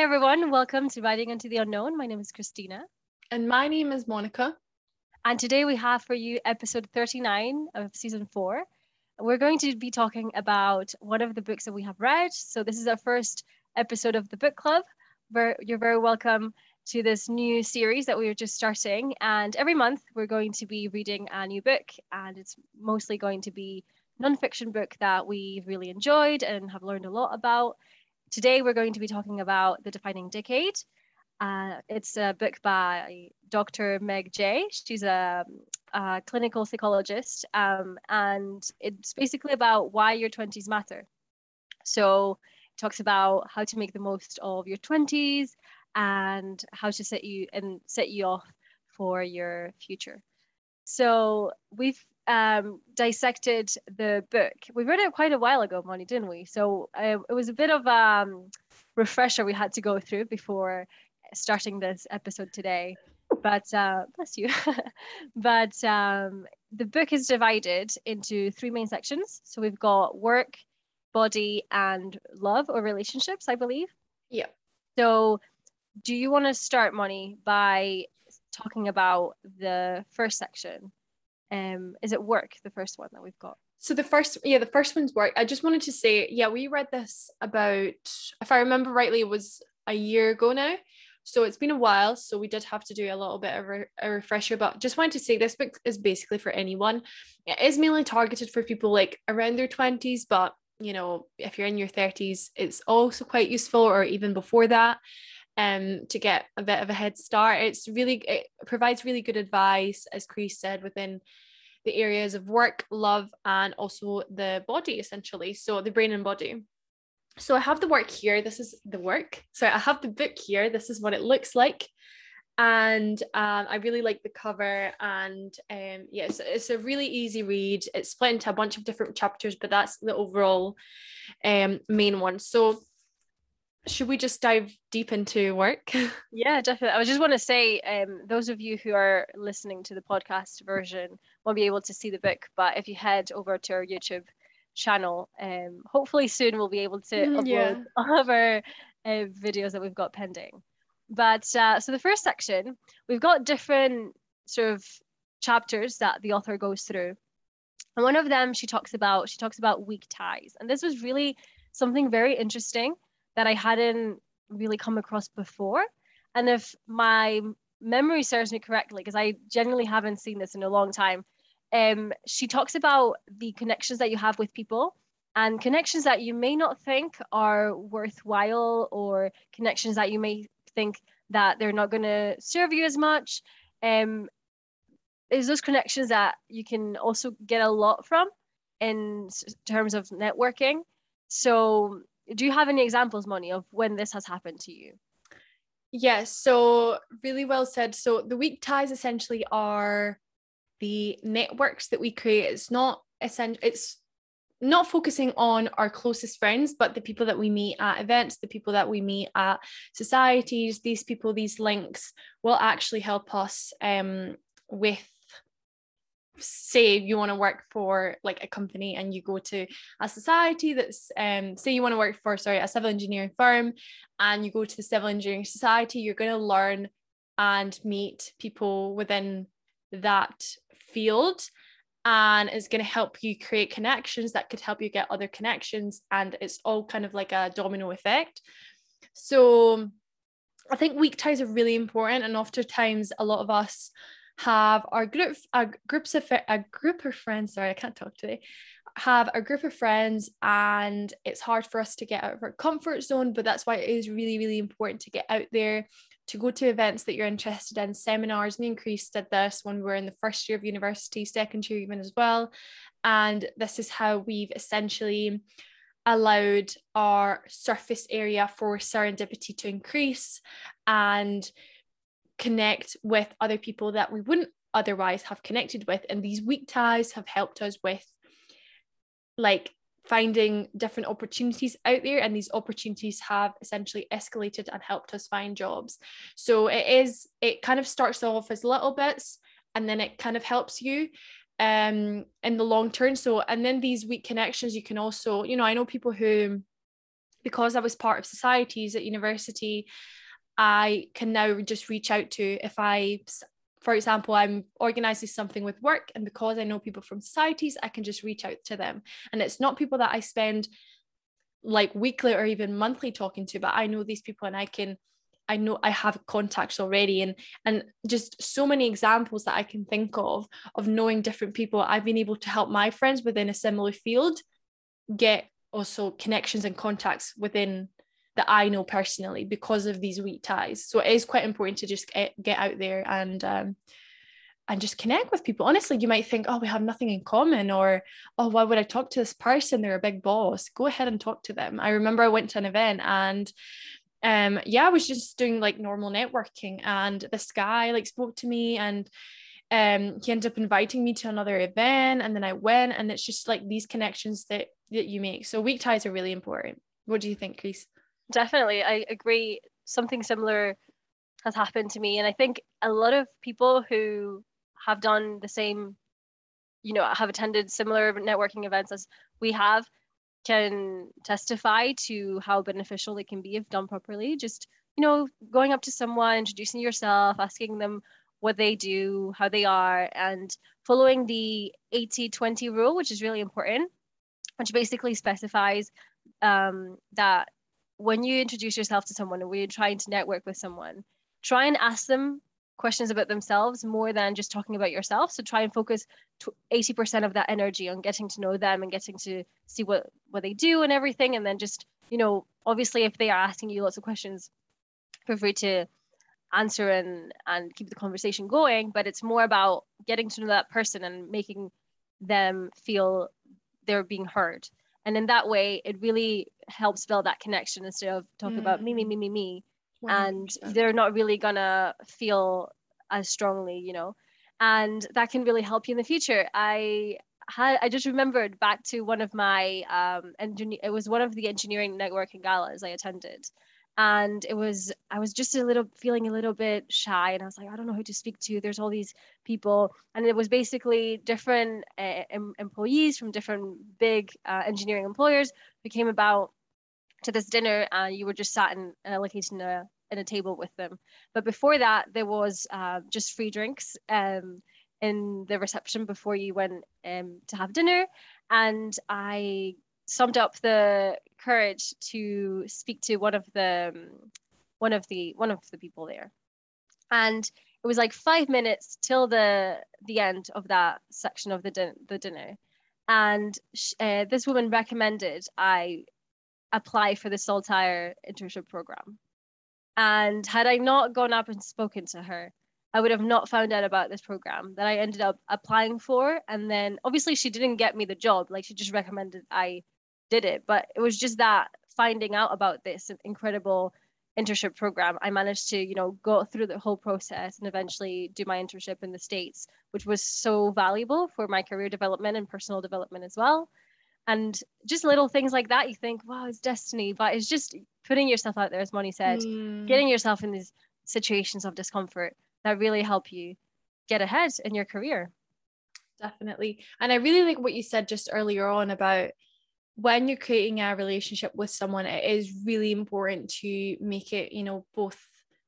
Hi, everyone. Welcome to Riding into the Unknown. My name is Christina. And my name is Monica. And today we have for you episode 39 of season four. We're going to be talking about one of the books that we have read. So, this is our first episode of the book club. Where You're very welcome to this new series that we are just starting. And every month we're going to be reading a new book, and it's mostly going to be a nonfiction book that we've really enjoyed and have learned a lot about. Today, we're going to be talking about The Defining Decade. Uh, it's a book by Dr. Meg Jay. She's a, a clinical psychologist, um, and it's basically about why your 20s matter. So, it talks about how to make the most of your 20s and how to set you and set you off for your future. So, we've um, dissected the book. We read it quite a while ago, Moni, didn't we? So uh, it was a bit of a um, refresher we had to go through before starting this episode today. But uh, bless you. but um, the book is divided into three main sections. So we've got work, body, and love or relationships, I believe. Yeah. So do you want to start, Moni, by talking about the first section? Um is it work the first one that we've got? So the first yeah the first one's work. I just wanted to say yeah we read this about if i remember rightly it was a year ago now. So it's been a while so we did have to do a little bit of a, a refresher but just wanted to say this book is basically for anyone. It is mainly targeted for people like around their 20s but you know if you're in your 30s it's also quite useful or even before that um, to get a bit of a head start. It's really it provides really good advice, as Chris said, within the areas of work, love, and also the body, essentially. So the brain and body. So I have the work here. This is the work. So I have the book here. This is what it looks like. And um, I really like the cover. And um, yeah, it's, it's a really easy read. It's split into a bunch of different chapters, but that's the overall um, main one. So should we just dive deep into work? yeah, definitely. I just want to say, um, those of you who are listening to the podcast version won't be able to see the book, but if you head over to our YouTube channel, um, hopefully soon we'll be able to mm, upload yeah. all of our uh, videos that we've got pending. But uh, so the first section, we've got different sort of chapters that the author goes through. And one of them she talks about, she talks about weak ties. And this was really something very interesting that I hadn't really come across before. And if my memory serves me correctly, because I genuinely haven't seen this in a long time, um, she talks about the connections that you have with people and connections that you may not think are worthwhile or connections that you may think that they're not going to serve you as much. Um, is those connections that you can also get a lot from in terms of networking. So do you have any examples, Moni, of when this has happened to you? Yes, so really well said. So the weak ties essentially are the networks that we create. It's not essential. It's not focusing on our closest friends, but the people that we meet at events, the people that we meet at societies. These people, these links will actually help us um, with say you want to work for like a company and you go to a society that's um say you want to work for sorry a civil engineering firm and you go to the civil engineering society you're going to learn and meet people within that field and it's going to help you create connections that could help you get other connections and it's all kind of like a domino effect. So i think weak ties are really important and oftentimes a lot of us have our group a groups of a group of friends sorry i can't talk today have a group of friends and it's hard for us to get out of our comfort zone but that's why it is really really important to get out there to go to events that you're interested in. Seminars me and Chris did this when we were in the first year of university second year even as well. And this is how we've essentially allowed our surface area for serendipity to increase and connect with other people that we wouldn't otherwise have connected with. And these weak ties have helped us with like finding different opportunities out there. And these opportunities have essentially escalated and helped us find jobs. So it is it kind of starts off as little bits and then it kind of helps you um in the long term. So and then these weak connections you can also you know i know people who because I was part of societies at university, I can now just reach out to if I for example, I'm organizing something with work, and because I know people from societies, I can just reach out to them. And it's not people that I spend like weekly or even monthly talking to, but I know these people and I can I know I have contacts already and and just so many examples that I can think of of knowing different people. I've been able to help my friends within a similar field get also connections and contacts within that I know personally because of these weak ties. So it is quite important to just get, get out there and um, and just connect with people. Honestly, you might think, oh, we have nothing in common, or oh, why would I talk to this person? They're a big boss. Go ahead and talk to them. I remember I went to an event and um yeah, I was just doing like normal networking, and this guy like spoke to me and um he ended up inviting me to another event and then I went and it's just like these connections that that you make. So weak ties are really important. What do you think, Chris? Definitely. I agree. Something similar has happened to me. And I think a lot of people who have done the same, you know, have attended similar networking events as we have can testify to how beneficial it can be if done properly. Just, you know, going up to someone, introducing yourself, asking them what they do, how they are, and following the 80 20 rule, which is really important, which basically specifies um, that when you introduce yourself to someone or when you're trying to network with someone, try and ask them questions about themselves more than just talking about yourself. So try and focus 80% of that energy on getting to know them and getting to see what what they do and everything. And then just, you know, obviously if they are asking you lots of questions, feel free to answer and and keep the conversation going. But it's more about getting to know that person and making them feel they're being heard and in that way it really helps build that connection instead of talking mm. about me me me me me 100%. and they're not really gonna feel as strongly you know and that can really help you in the future i had i just remembered back to one of my um engineer it was one of the engineering networking galas i attended and it was i was just a little feeling a little bit shy and i was like i don't know who to speak to. There's all these people. And it was basically different uh, em- employees from different big uh, engineering employers who came about to this dinner and you were just sat in allocating in a in a table with them. But before that there was uh, just free drinks um, in the reception before you went um, to have dinner. And i summed up the courage to speak to one of the um, one of the one of the people there. And it was like five minutes till the the end of that section of the, din- the dinner. And uh, this woman recommended i apply for the Saltire internship program. And had i not gone up and spoken to her i would have not found out about this program that i ended up applying for. And then obviously she didn't get me the job. Like she just recommended i did it. But it was just that finding out about this incredible internship program, I managed to, you know, go through the whole process and eventually do my internship in the States, which was so valuable for my career development and personal development as well. And just little things like that, you think, wow, it's destiny. But it's just putting yourself out there, as Moni said, mm. getting yourself in these situations of discomfort that really help you get ahead in your career. Definitely. And I really like what you said just earlier on about when you're creating a relationship with someone it is really important to make it you know both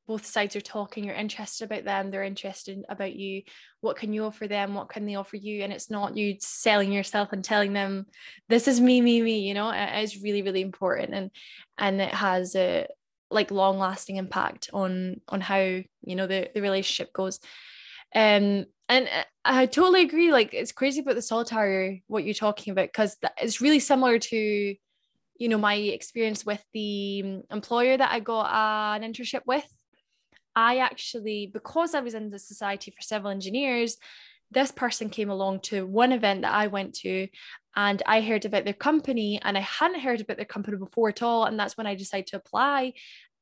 both sides are talking you're interested about them they're interested about you. What can you offer them? What can they offer you? And it's not you selling yourself and telling them this is me me me you know? It is really really important and and it has a like long lasting impact on on how you know the, the relationship goes um and uh, I totally agree. Like it's crazy about the Saltire, what you're talking about, because it's really similar to, you know, my experience with the um, employer that I got an internship with. I actually, because I was in the Society for Civil Engineers, this person came along to one event that I went to and I heard about their company and I hadn't heard about their company before at all. And that's when I decided to apply.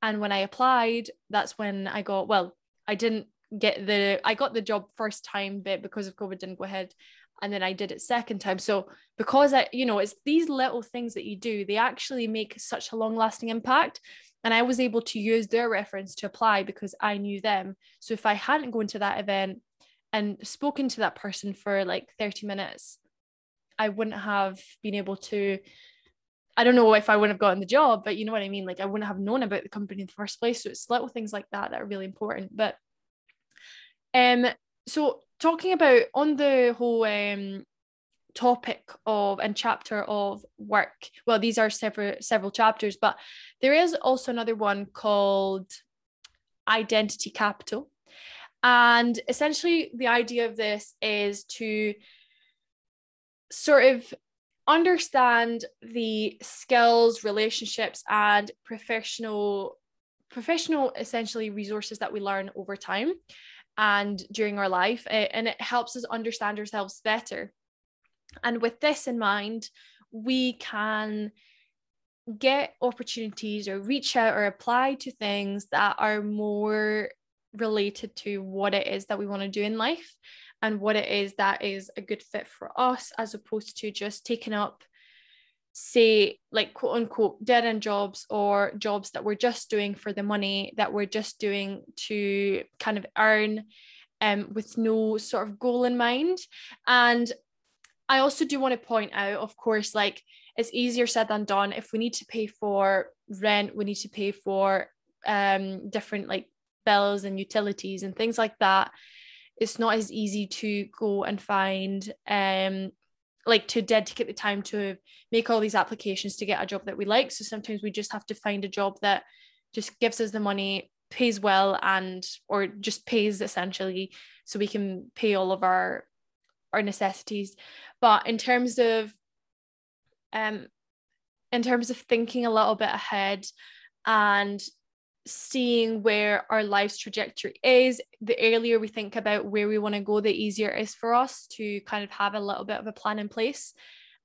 And when I applied, that's when I got, well, I didn't get the I got the job first time but because of COVID didn't go ahead and then I did it second time so because I you know it's these little things that you do they actually make such a long lasting impact and I was able to use their reference to apply because I knew them so if I hadn't gone to that event and spoken to that person for like 30 minutes I wouldn't have been able to I don't know if I wouldn't have gotten the job, but you know what I mean? Like I wouldn't have known about the company in the first place. So it's little things like that that are really important. But um, so talking about on the whole um topic of and chapter of work. Well, these are several several chapters, but there is also another one called identity capital. And essentially the idea of this is to sort of understand the skills, relationships, and professional professional essentially resources that we learn over time and during our life eh, and it helps us understand ourselves better. And with this in mind we can get opportunities or reach out or apply to things that are more related to what it is that we want to do in life and what it is that is a good fit for us as opposed to just taking up say like quote unquote dead end jobs or jobs that we're just doing for the money that we're just doing to kind of earn um, with no sort of goal in mind. And i also do want to point out of course like it's easier said than done. If we need to pay for rent we need to pay for um different like bills and utilities and things like that it's not as easy to go and find um like to dedicate the time to make all these applications to get a job that we like. So sometimes we just have to find a job that just gives us the money pays well and or just pays essentially so we can pay all of our our necessities. But in terms of um in terms of thinking a little bit ahead and seeing where our life's trajectory is the earlier we think about where we want to go the easier it is for us to kind of have a little bit of a plan in place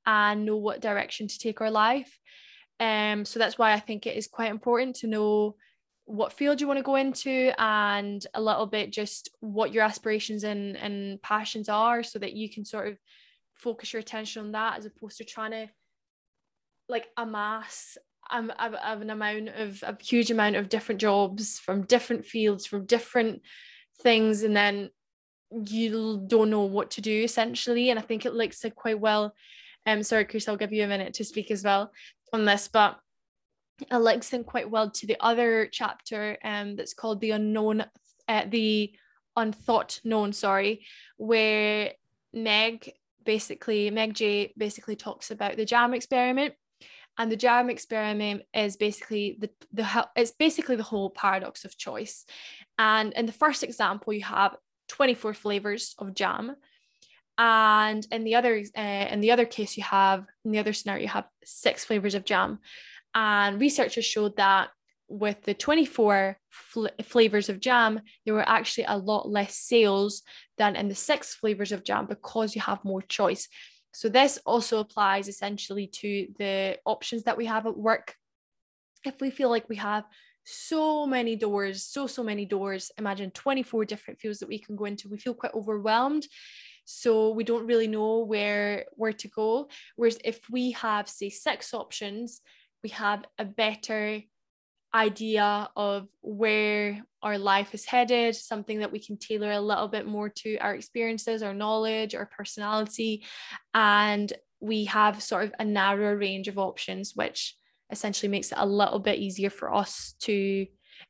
and know what direction to take our life. Um so that's why i think it is quite important to know what field you want to go into and a little bit just what your aspirations and, and passions are so that you can sort of focus your attention on that as opposed to trying to like amass um, have an amount of a huge amount of different jobs from different fields from different things and then you don't know what to do essentially. And I think it like quite well. Um sorry Chris I'll give you a minute to speak as well on this but it links in quite well to the other chapter um that's called the unknown uh, the unthought known sorry where Meg basically Meg Jay basically talks about the jam experiment and the jam experiment is basically the, the it's basically the whole paradox of choice. And in the first example you have 24 flavors of jam and in the other uh, in the other case you have in the other scenario you have six flavors of jam and researchers showed that with the 24 fl- flavors of jam, there were actually a lot less sales than in the six flavors of jam because you have more choice. So this also applies essentially to the options that we have at work. If we feel like we have so many doors, so, so many doors, imagine 24 different fields that we can go into, we feel quite overwhelmed. So we don't really know where where to go. Whereas if we have, say, six options, we have a better idea of where our life is headed, something that we can tailor a little bit more to our experiences, our knowledge, our personality. And we have sort of a narrower range of options, which essentially makes it a little bit easier for us to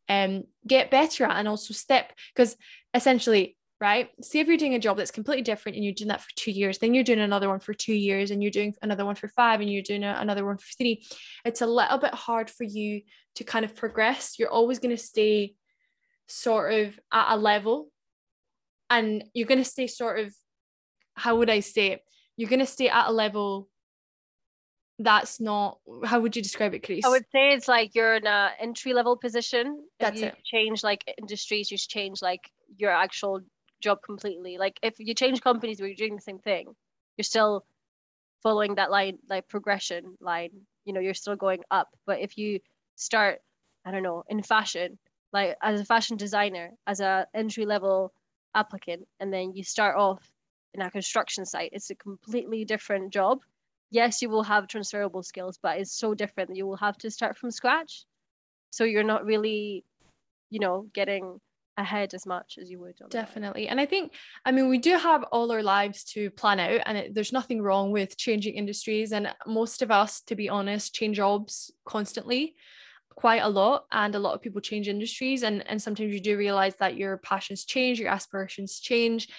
um, get better at and also step because essentially right? See if you're doing a job that's completely different and you're doing that for two years, then you're doing another one for two years and you're doing another one for five and you're doing a, another one for three. It's a little bit hard for you to kind of progress. You're always going to stay sort of at a level and you're going to stay sort of, how would I say it? You're going to stay at a level that's not how would you describe it Chris? I would say it's like you're in a entry level position. That's you it. Change like industries, you change like your actual job completely. Like if you change companies where you're doing the same thing, you're still following that line, like progression line. You know, you're still going up. But if you start, I don't know, in fashion, like as a fashion designer, as a entry level applicant, and then you start off in a construction site, it's a completely different job. Yes, you will have transferable skills, but it's so different that you will have to start from scratch. So you're not really, you know, getting ahead as much as you would definitely. And i think i mean we do have all our lives to plan out and it, there's nothing wrong with changing industries and most of us to be honest change jobs constantly quite a lot and a lot of people change industries and and sometimes you do realize that your passions change your aspirations change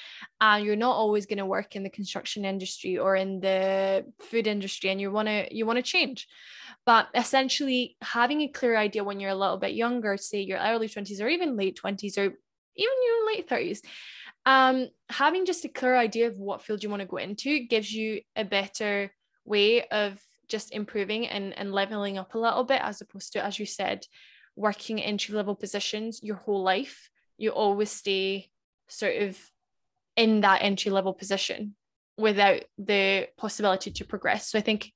and you're not always going to work in the construction industry or in the food industry and you want to you want to change. But essentially having a clear idea when you're a little bit younger say your early 20s or even late 20s or even your late 30s um having just a clear idea of what field you want to go into gives you a better way of just improving and, and leveling up a little bit as opposed to as you said working entry level positions your whole life. You always stay sort of in that entry level position without the possibility to progress. So i think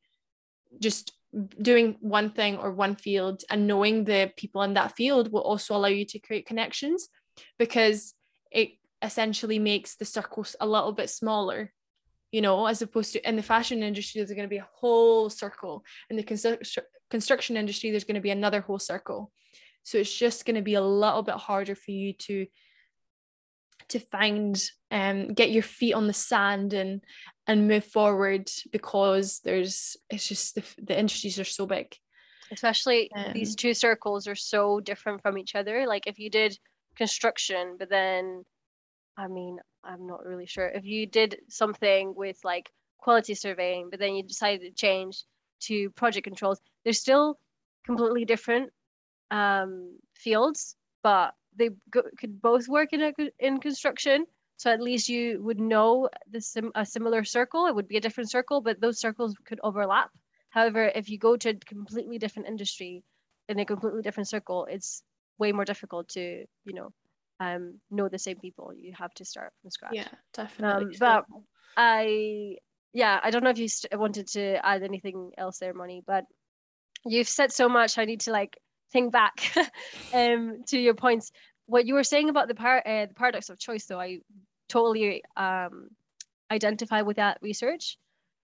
just doing one thing or one field and knowing the people in that field will also allow you to create connections because it essentially makes the circles a little bit smaller you know, as opposed to in the fashion industry, there's going to be a whole circle. In the constru- construction industry, there's going to be another whole circle. So it's just going to be a little bit harder for you to to find um get your feet on the sand and and move forward because there's it's just the, the industries are so big especially um, these two circles are so different from each other like if you did construction but then i mean I'm not really sure. If you did something with like quality surveying, but then you decided to change to project controls, they're still completely different um, fields, but they go- could both work in a, in construction. So at least you would know the sim- a similar circle. It would be a different circle, but those circles could overlap. However, if you go to a completely different industry in a completely different circle, it's way more difficult to you know um, know the same people. You have to start from scratch. Yeah, definitely. Um, but I, yeah, I don't know if you st- wanted to add anything else there, Moni, but you've said so much. I need to like think back um, to your points. What you were saying about the, par- uh, the paradox of choice, though, I totally um, identify with that research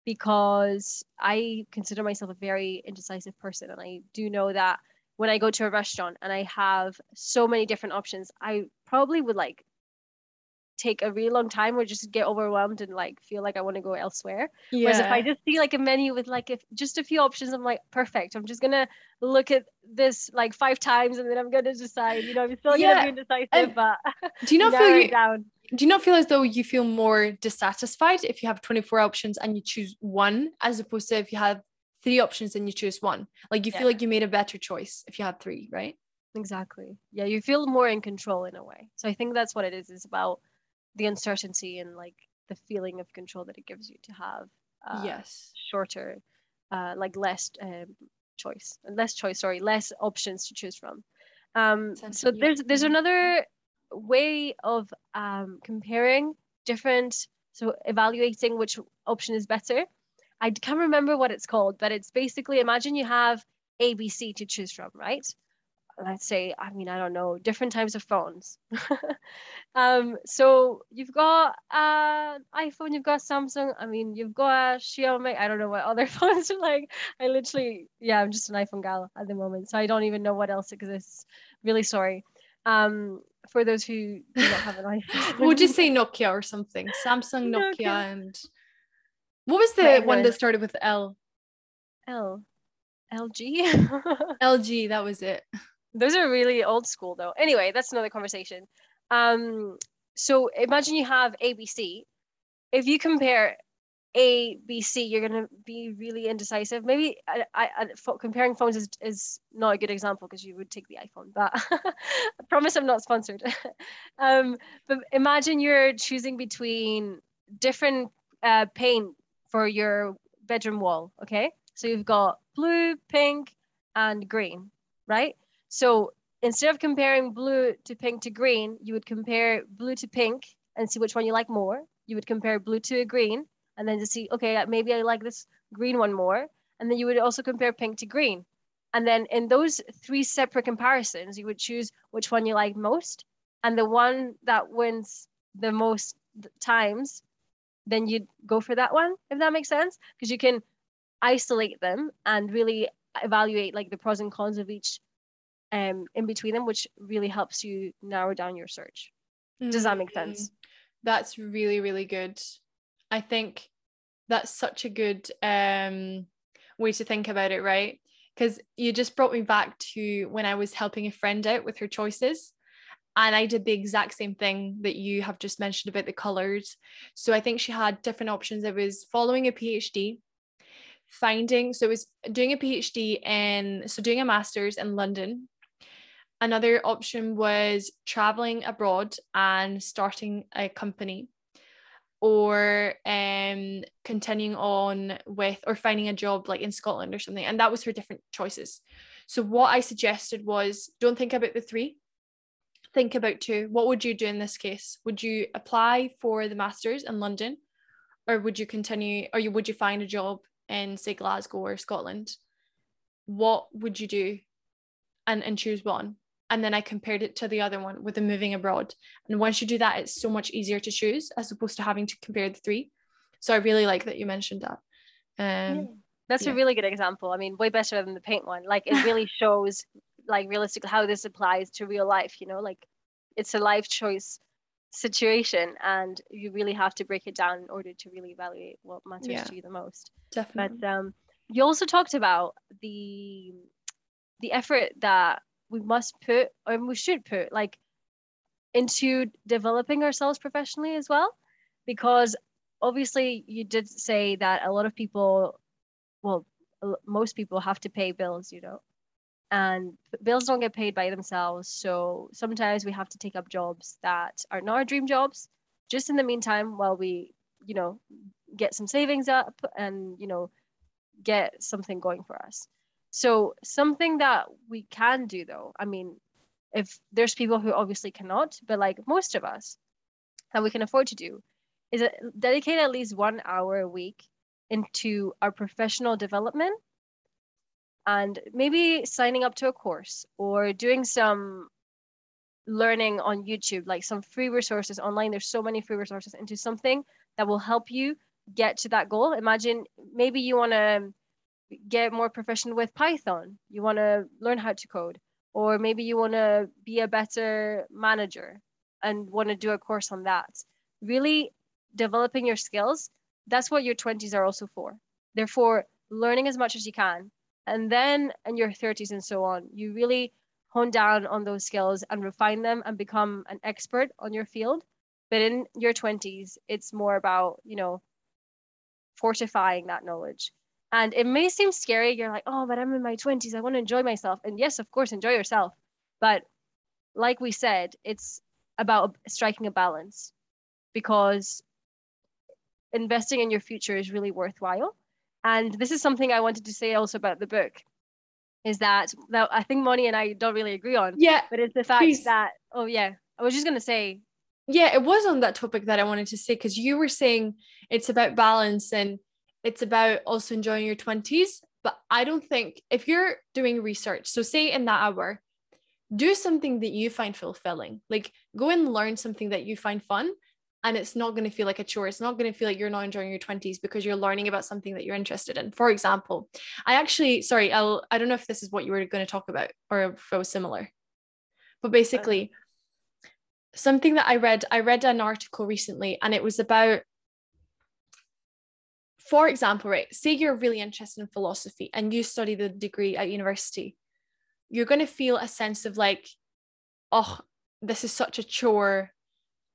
because I consider myself a very indecisive person, and I do know that when I go to a restaurant and I have so many different options, I probably would like take a really long time or just get overwhelmed and like feel like I want to go elsewhere. Yeah. Whereas if I just see like a menu with like if just a few options, I'm like, perfect. I'm just gonna look at this like five times and then I'm gonna decide. You know, I'm still yeah. gonna be indecisive, and but do you not feel you down? Do you not feel as though you feel more dissatisfied if you have 24 options and you choose one as opposed to if you have three options and you choose one. Like you yeah. feel like you made a better choice if you had three, right? Exactly. Yeah, you feel more in control in a way. So I think that's what it is. Is about the uncertainty and like the feeling of control that it gives you to have. Uh, yes. Shorter, uh, like less um, choice, less choice. Sorry, less options to choose from. Um, so there's there's another way of um, comparing different. So evaluating which option is better I can't remember what it's called, but it's basically imagine you have ABC to choose from, right? Let's say, I mean, I don't know, different types of phones. um, so you've got uh, iPhone, you've got Samsung. I mean, you've got Xiaomi. I don't know what other phones are like. I literally, yeah, I'm just an iPhone gal at the moment, so I don't even know what else exists. Really sorry. Um, for those who do not have an iPhone, we'll just say Nokia or something. Samsung, Nokia, Nokia. and what was the right, one that started with L? L. LG? LG, that was it. Those are really old school though. Anyway, that's another conversation. Um, so imagine you have ABC. If you compare A, B, C, you're gonna be really indecisive. Maybe I, I, I comparing phones is, is not a good example because you would take the iPhone, but I promise I'm not sponsored. um, but imagine you're choosing between different uh, paint for your bedroom wall. Okay. So you've got blue, pink, and green, right? So instead of comparing blue to pink to green, you would compare blue to pink and see which one you like more. You would compare blue to green and then to see, okay, uh, maybe I like this green one more. And then you would also compare pink to green. And then in those three separate comparisons, you would choose which one you like most. And the one that wins the most times then you'd go for that one, if that makes sense. Because you can isolate them and really evaluate like the pros and cons of each um, in between them, which really helps you narrow down your search. Does that make sense? Mm, That's really, really good. I think that's such a good um, way to think about it, right? Because you just brought me back to when I was helping a friend out with her choices. And I did the exact same thing that you have just mentioned about the colors. So I think she had different options. It was following a PhD, finding, so it was doing a PhD in, so doing a master's in London. Another option was traveling abroad and starting a company or um continuing on with or finding a job like in Scotland or something and that was her different choices. So what I suggested was don't think about the three. Think about two. What would you do in this case? Would you apply for the masters in London or would you continue or you would you find a job in say Glasgow or Scotland? What would you do and and choose one and then I compared it to the other one with the moving abroad. And once you do that, it's so much easier to choose as opposed to having to compare the three. So I really like that you mentioned that. Um, yeah. That's yeah. a really good example. I mean, way better than the paint one. Like it really shows, like realistically, how this applies to real life. You know, like it's a life choice situation, and you really have to break it down in order to really evaluate what matters Yeah. to you the most. definitely. But um, you also talked about the the effort that we must put or we should put like into developing ourselves professionally as well. Because obviously you did say that a lot of people well most people have to pay bills you know. And bills don't get paid by themselves. So sometimes we have to take up jobs that are not our dream jobs. Just in the meantime while we you know get some savings up and you know get something going for us so something that we can do though i mean if there's people who obviously cannot but like most of us that we can afford to do is uh, dedicate at least one hour a week into our professional development and maybe signing up to a course or doing some learning on YouTube, like some free resources online. There's so many free resources into something that will help you get to that goal. Imagine maybe you want to get more proficient with Python. You want to learn how to code, or maybe you want to be a better manager and want to do a course on that. Really developing your skills. That's what your 20s are also for. They're for learning as much as you can. And then in your 30s and so on, you really hone down on those skills and refine them and become an expert on your field. But in your 20s, it's more about, you know, fortifying that knowledge. And it may seem scary. You're like, oh, but I'm in my 20s. I want to enjoy myself. And yes, of course, enjoy yourself. But like we said, it's about striking a balance because investing in your future is really worthwhile. And this is something I wanted to say also about the book is that that I think Moni and I don't really agree on, yeah, but it's the fact please. that oh yeah, I was just gonna say yeah, it was on that topic that I wanted to say because you were saying it's about balance and it's about also enjoying your 20s. But I don't think if you're doing research, so say in that hour, do something that you find fulfilling. Like go and learn something that you find fun. And it's not going to feel like a chore. It's not going to feel like you're not enjoying your 20s because you're learning about something that you're interested in. For example, I actually, sorry, I'll, I don't know if this is what you were going to talk about or if it was similar. But basically, something that I read, I read an article recently and it was about, for example, right, say you're really interested in philosophy and you study the degree at university, you're going to feel a sense of like, oh, this is such a chore.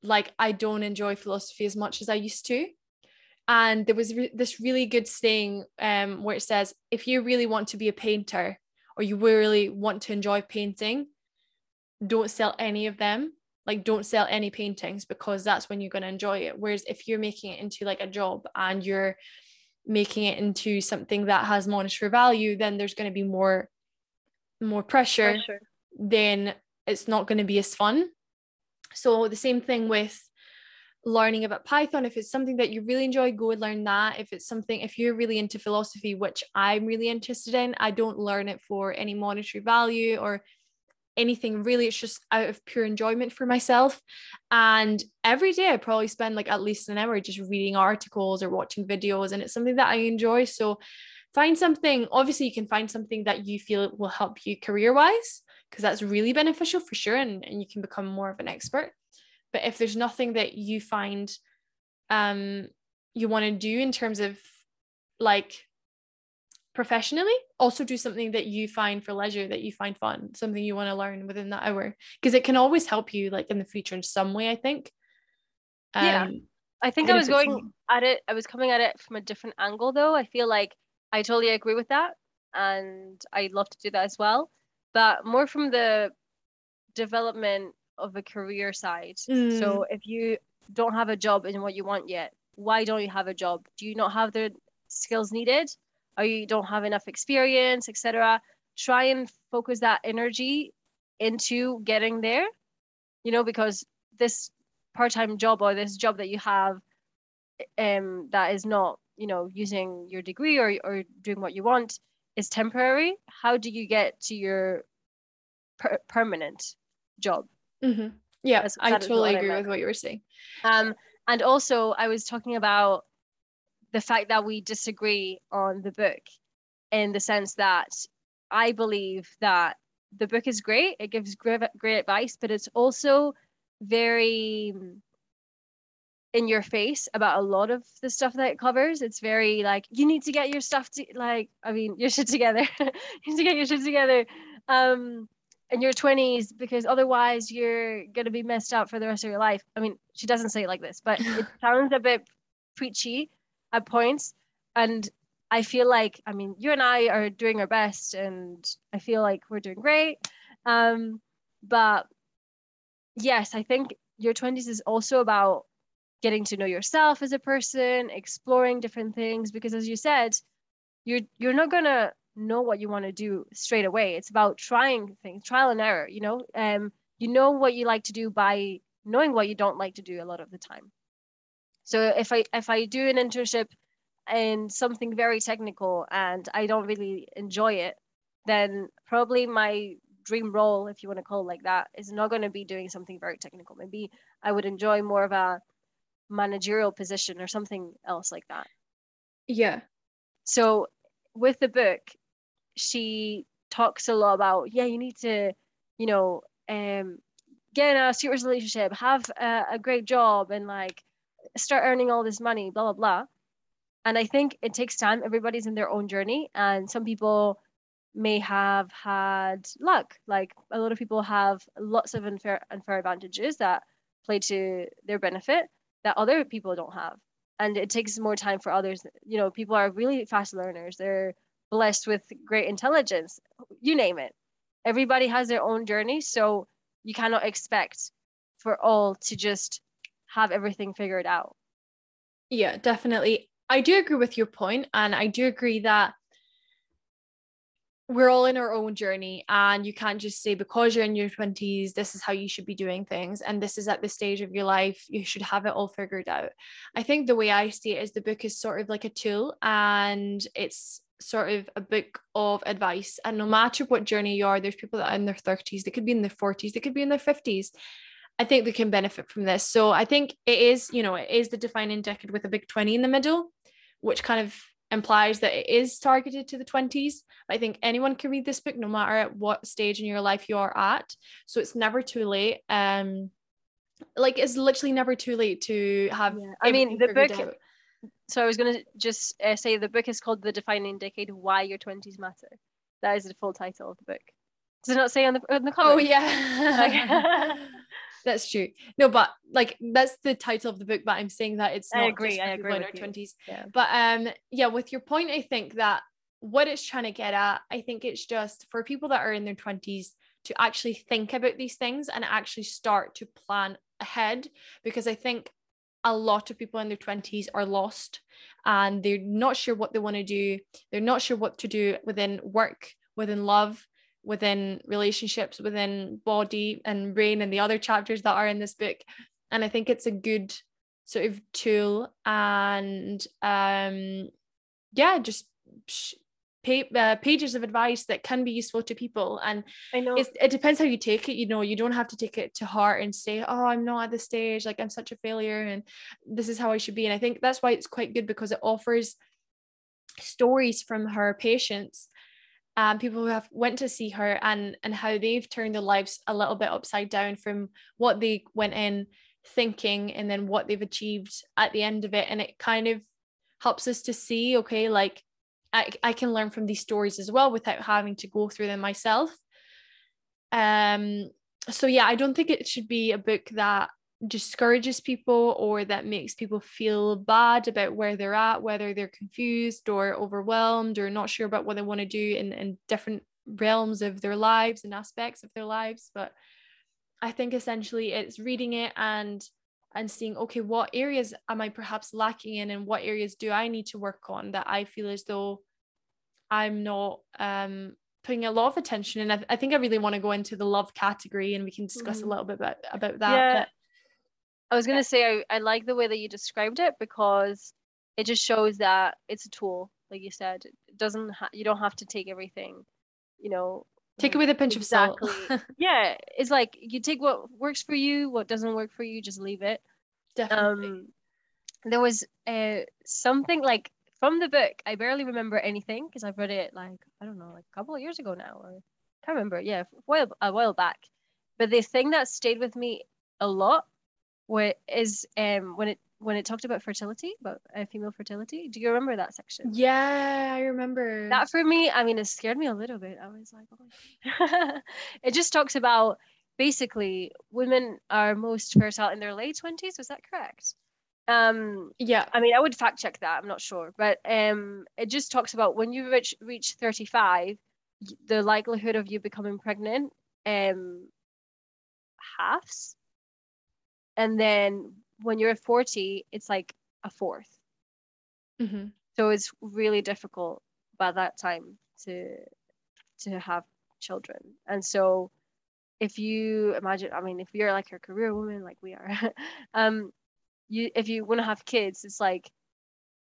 Like, I don't enjoy philosophy as much as I used to. And there was re- this really good saying um, where it says, if you really want to be a painter or you really want to enjoy painting, don't sell any of them like don't sell any paintings because that's when you're going to enjoy it whereas if you're making it into like a job and you're making it into something that has monetary value then there's going to be more more pressure, pressure. then it's not going to be as fun. So the same thing with learning about Python. If it's something that you really enjoy go and learn that. If it's something if you're really into philosophy which i'm really interested in i don't learn it for any monetary value or anything really it's just out of pure enjoyment for myself. And every day i probably spend like at least an hour just reading articles or watching videos and it's something that i enjoy. So find something obviously you can find something that you feel will help you career wise because that's really beneficial for sure and, and you can become more of an expert. But if there's nothing that you find um you want to do in terms of like professionally also do something that you find for leisure that you find fun something you want to learn within that hour. Because it can always help you like in the future in some way i think. Um, yeah i think i was going at it i was coming at it from a different angle though. I feel like i totally agree with that and i'd love to do that as well. But more from the development of a career side. Mm. so if you don't have a job in what you want yet why don't you have a job? Do you not have the skills needed or you don't have enough experience, etc. Try and focus that energy into getting there, you know, because this part-time job or this job that you have um that is not, you know, using your degree or, or doing what you want is temporary. How do you get to your per- permanent job? Mm-hmm. Yeah, I totally agree I with what you were saying. Um, and also I was talking about the fact that we disagree on the book in the sense that I believe that the book is great. It gives great, great advice, but it's also very in your face about a lot of the stuff that it covers. It's very like you need to get your stuff to like I mean your shit together. you need to get your shit together um in your 20s because otherwise you're going to be messed up for the rest of your life. I mean, she doesn't say it like this, but it sounds a bit preachy at points. And I feel like, I mean, you and I are doing our best, and I feel like we're doing great. Um, but yes, I think your 20s is also about getting to know yourself as a person, exploring different things, because as you said, you're you're not gonna know what you want to do straight away. It's about trying things, trial and error, you know. Um, you know what you like to do by knowing what you don't like to do a lot of the time. So if I if I do an internship in something very technical and I don't really enjoy it, then probably my dream role, if you want to call it like that, is not going to be doing something very technical. Maybe I would enjoy more of a managerial position or something else like that. Yeah. So with the book, she talks a lot about, yeah, you need to, you know, um, get in a serious relationship, have a, a great job, and like start earning all this money, blah, blah, blah. And I think it takes time. Everybody's in their own journey. And some people may have had luck. Like a lot of people have lots of unfair, unfair advantages that play to their benefit that other people don't have. And it takes more time for others. You know, people are really fast learners. They're blessed with great intelligence, you name it. Everybody has their own journey. So you cannot expect for all to just have everything figured out. Yeah, definitely. I do agree with your point, and I do agree that we're all in our own journey and you can't just say because you're in your 20s this is how you should be doing things and this is at the stage of your life you should have it all figured out i think the way i see it is the book is sort of like a tool and it's sort of a book of advice and no matter what journey you are there's people that are in their 30s they could be in their 40s they could be in their 50s I think they can benefit from this. So I think it is, you know, it is the defining decade with a big 20 in the middle, which kind of implies that it is targeted to the 20s. I think anyone can read this book no matter at what stage in your life you are at. So it's never too late. Um like it's literally never too late to have yeah. I mean the book out. so I was going to just uh, say the book is called The Defining Decade Why Your 20s Matter. That is the full title of the book. Does it not say on the on the cover? Oh yeah. that's true. No, but like that's the title of the book, but I'm saying that it's not I agree, I agree in our twenties. Yeah. But um yeah, with your point, I think that what it's trying to get at, I think it's just for people that are in their 20s to actually think about these things and actually start to plan ahead because I think a lot of people in their 20s are lost and they're not sure what they want to do. They're not sure what to do within work, within love, within relationships, within body and brain, and the other chapters that are in this book. And I think it's a good sort of tool and um yeah just uh, pages of advice that can be useful to people. And I know. it depends how you take it you know you don't have to take it to heart and say oh I'm not at this stage like I'm such a failure and this is how I should be. And I think that's why it's quite good because it offers stories from her patients um, people who have went to see her and and how they've turned their lives a little bit upside down from what they went in thinking and then what they've achieved at the end of it. And it kind of helps us to see okay like I, I can learn from these stories as well without having to go through them myself. Um so yeah i don't think it should be a book that discourages people or that makes people feel bad about where they're at whether they're confused or overwhelmed or not sure about what they want to do in, in different realms of their lives and aspects of their lives but i think essentially it's reading it and and seeing okay what areas am i perhaps lacking in and what areas do i need to work on that i feel as though i'm not um putting a lot of attention and I, I think I really want to go into the love category and we can discuss mm-hmm. a little bit about, about that. Yeah. I was going to say, I, I like the way that you described it because it just shows that it's a tool. Like you said, it doesn't, ha- you don't have to take everything, you know, take it with a pinch exactly. of salt. yeah. It's like you take what works for you, what doesn't work for you, just leave it. Definitely. Um, there was uh, something like from the book, I barely remember anything because I've read it like I don't know, like a couple of years ago now, or I can't remember. Yeah, a while a while back. But the thing that stayed with me a lot where is um when it when it talked about fertility, about uh, female fertility. Do you remember that section? Yeah, I remember. That for me, I mean, it scared me a little bit. I was like, oh it just talks about basically women are most fertile in their late 20s. Was that correct? Um, yeah. I mean, I would fact check that. I'm not sure, but um, it just talks about when you reach reach 35, the likelihood of you becoming pregnant um halves, and then when you're 40, it's like a 4th mm-hmm. So it's really difficult by that time to to have children, and so if you imagine, I mean, if you're like a career woman like we are, um, you if you want to have kids it's like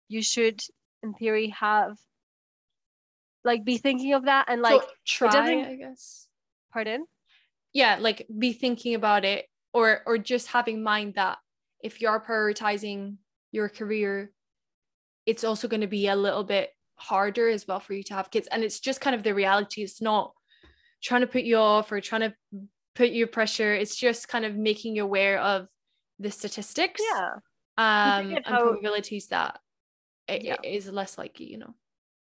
you should in theory have like be thinking of that and like so try i guess. Pardon? Yeah like be thinking about it or or just having mind that if you're prioritizing your career it's also going to be a little bit harder as well for you to have kids. And it's just kind of the reality. It's not trying to put you off or trying to put you pressure. It's just kind of making you aware of the statistics yeah. Um and how, probabilities that it, yeah. it is less likely you know?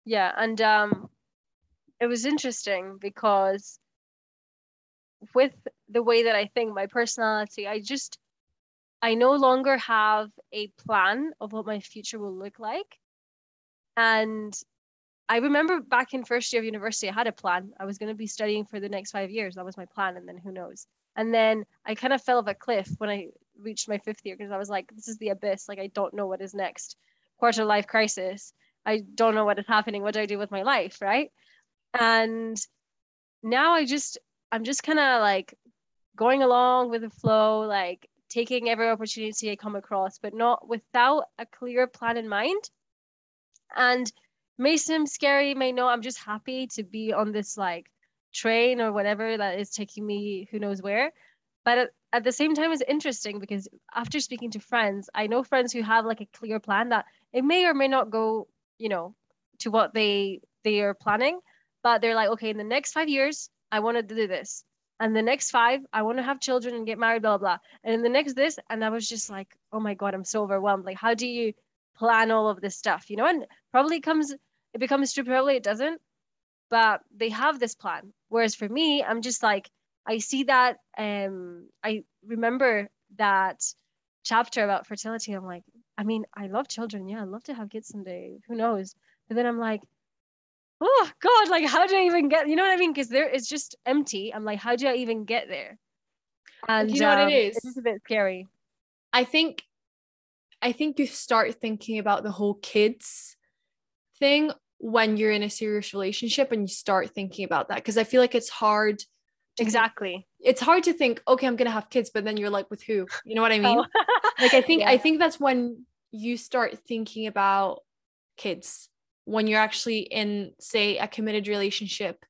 Yeah and um it was interesting because with the way that i think my personality i just i no longer have a plan of what my future will look like and I remember back in first year of university, I had a plan. I was going to be studying for the next five years. That was my plan. And then who knows? And then I kind of fell off a cliff when I reached my fifth year because I was like, this is the abyss. Like, I don't know what is next. Quarter life crisis. I don't know what is happening. What do I do with my life? Right. And now I just, I'm just kind of like going along with the flow, like taking every opportunity I come across, but not without a clear plan in mind. And may seem scary, may not. I'm just happy to be on this like train or whatever that is taking me who knows where. But at, at the same time, it's interesting because after speaking to friends, I know friends who have like a clear plan that it may or may not go, you know, to what they they are planning, but they're like, okay, in the next five years, I want to do this. And the next five, I want to have children and get married, blah, blah. And the next this, and I was just like, oh my God, I'm so overwhelmed. Like, how do you plan all of this stuff? You know, and probably comes, it becomes true, probably it doesn't, but they have this plan. Whereas for me, I'm just like, I see that um I remember that chapter about fertility. I'm like, I mean, I love children. Yeah, I'd love to have kids someday. Who knows? But then I'm like, oh God, like how do I even get you know what I mean? Because there it's just empty. I'm like, how do I even get there? And you know um, what it um, is? It's a bit scary. I think I think you start thinking about the whole kids thing when you're in a serious relationship and you start thinking about that because I feel like it's hard exactly it's hard to think okay i'm gonna have kids but then you're like with who you know what i mean oh. like i think yeah. i think that's when you start thinking about kids when you're actually in say a committed relationship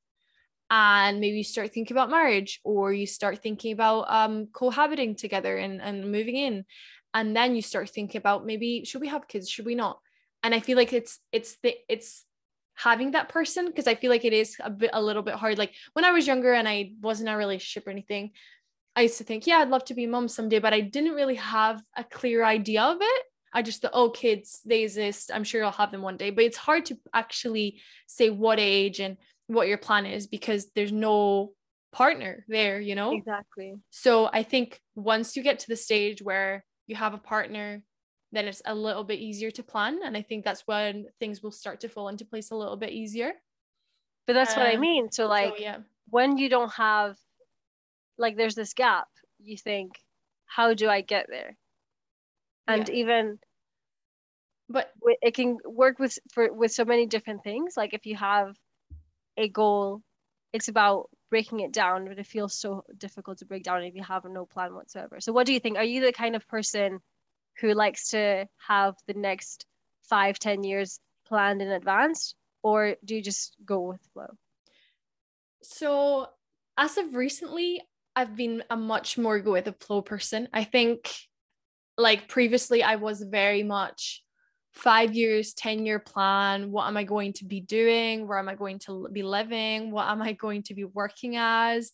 and maybe you start thinking about marriage or you start thinking about um, cohabiting together and, and moving in and then you start thinking about maybe should we have kids should we not and i feel like it's it's the it's having that person because I feel like it is a bit a little bit hard. Like when I was younger and I wasn't in a relationship or anything, I used to think, yeah, I'd love to be a mom someday, but I didn't really have a clear idea of it. I just thought, oh, kids, they exist. I'm sure I'll have them one day. But it's hard to actually say what age and what your plan is because there's no partner there, you know? Exactly. So I think once you get to the stage where you have a partner, then it's a little bit easier to plan. And I think that's when things will start to fall into place a little bit easier. But that's um, what I um, mean. So, like, so, yeah. when you don't have, like, there's this gap, you think, how do I get there? And yeah. even, but it can work with for with so many different things. Like, if you have a goal, it's about breaking it down, but it feels so difficult to break down if you have no plan whatsoever. So, what do you think? Are you the kind of person who likes to have the next five, ten years planned in advance, or do you just go with flow? So, as of recently, I've been a much more go with the flow person. I think, like previously, I was very much five years, 10 year plan. What am I going to be doing? Where am I going to be living? What am I going to be working as?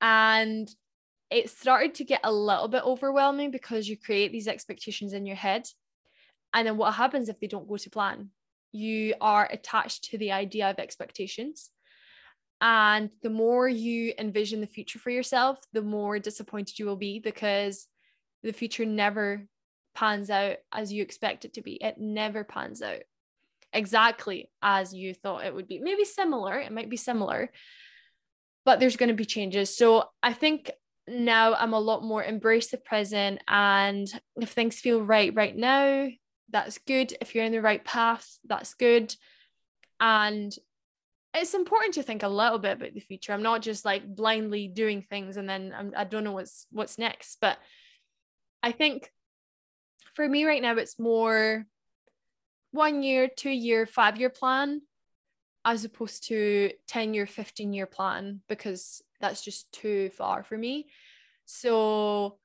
And it started to get a little bit overwhelming because you create these expectations in your head. And then what happens if they don't go to plan? You are attached to the idea of expectations. And the more you envision the future for yourself, the more disappointed you will be because the future never pans out as you expect it to be. It never pans out exactly as you thought it would be. Maybe similar, it might be similar, but there's going to be changes. So I think now I'm a lot more embrace the present and if things feel right right now that's good if you're in the right path that's good and it's important to think a little bit about the future I'm not just like blindly doing things and then I'm, I don't know what's what's next but I think for me right now it's more one year two year five year plan as opposed to 10 year 15 year plan because that's just too far for me so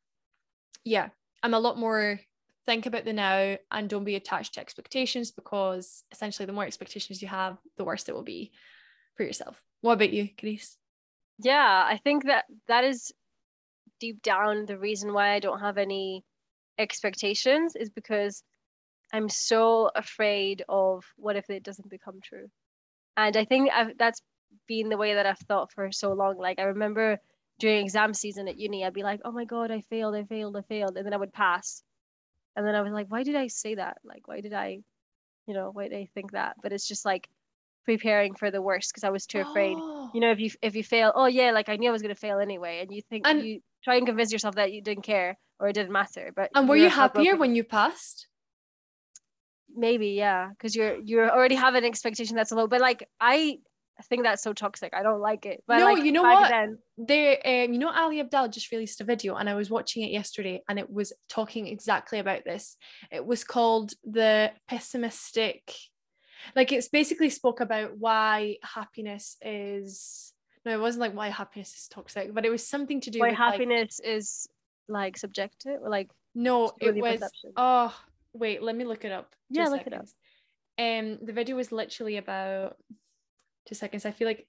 yeah i'm a lot more think about the now and don't be attached to expectations because essentially the more expectations you have the worse it will be for yourself what about you Grace? yeah i think that that is deep down the reason why i don't have any expectations is because i'm so afraid of what if it doesn't become true. And i think I've, that's been the way that i've thought for so long. Like i remember during exam season at uni i'd be like oh my god i failed i failed i failed and then i would pass. And then i was like why did i say that? Like why did i you know why did i think that? But it's just like preparing for the worst because i was too afraid. Oh. you know if you if you fail oh yeah like i knew i was going to fail anyway and you think and you try and convince yourself that you didn't care or it didn't matter but and were you happier when you passed maybe yeah because you're you're already have an expectation that's a little bit like i think that's so toxic. I don't like it. But no, like, you know what? Then... They, um, you know, Ali Abdaal just released a video, and I was watching it yesterday, and it was talking exactly about this. It was called the pessimistic, like it's basically spoke about why happiness is. No, it wasn't like why happiness is toxic, but it was something to do why with happiness like, is like subjective, or like no, it was. Perception. Oh, wait, let me look it up. Yeah, look seconds. it up. Um, the video was literally about two seconds. I feel like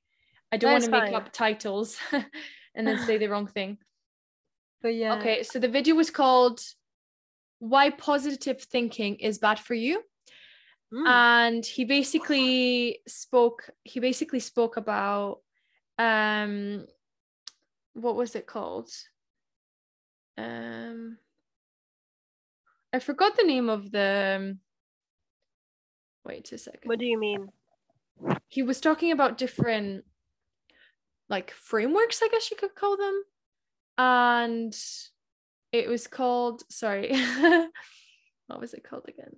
I don't want to make up titles and then say the wrong thing. But yeah. Okay, so the video was called Why Positive Thinking is Bad for You. Mm. And he basically spoke he basically spoke about um what was it called? Um I forgot the name of the um, wait a second. What do you mean? he was talking about different like frameworks, I guess you could call them. And it was called, sorry, what was it called again?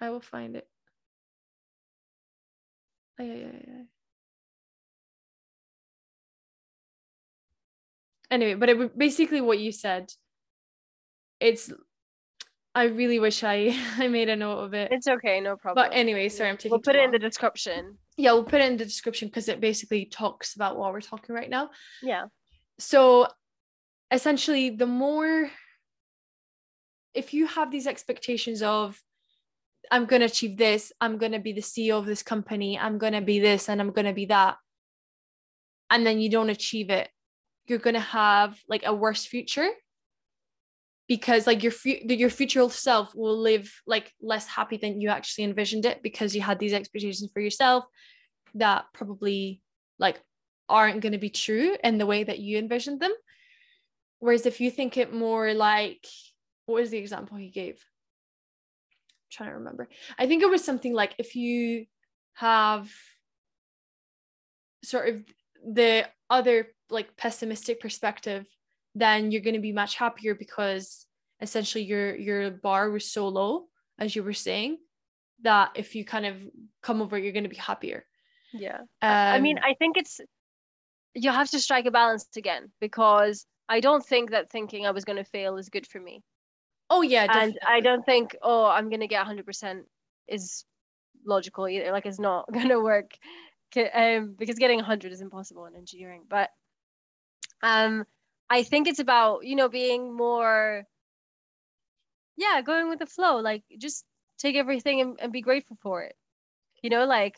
I will find it. Oh, yeah, yeah, yeah. Anyway, but it basically what you said. It's I really wish I I made a note of it. It's okay, no problem. But anyway, sorry, I'm taking. We'll put it long. in the description. Yeah, we'll put it in the description because it basically talks about what we're talking right now. Yeah. So, essentially, the more if you have these expectations of I'm going to achieve this, I'm going to be the CEO of this company, I'm going to be this and I'm going to be that, and then you don't achieve it, you're going to have like a worse future because like your your future self will live like less happy than you actually envisioned it because you had these expectations for yourself that probably like aren't going to be true in the way that you envisioned them. Whereas if you think it more like what was the example he gave trying to remember. I think it was something like if you have sort of the other like pessimistic perspective then you're going to be much happier because essentially your your bar was so low as you were saying that if you kind of come over you're going to be happier. Yeah. Um, i mean um, i think it's you have to strike a balance again because i don't think that thinking i was going to fail is good for me oh yeah definitely. and i don't think oh i'm going to get 100% is logical either like it's not going to work um, because getting 100 is impossible in engineering but um I think it's about, you know, being more, yeah, going with the flow. Like just take everything and, and be grateful for it. You know, like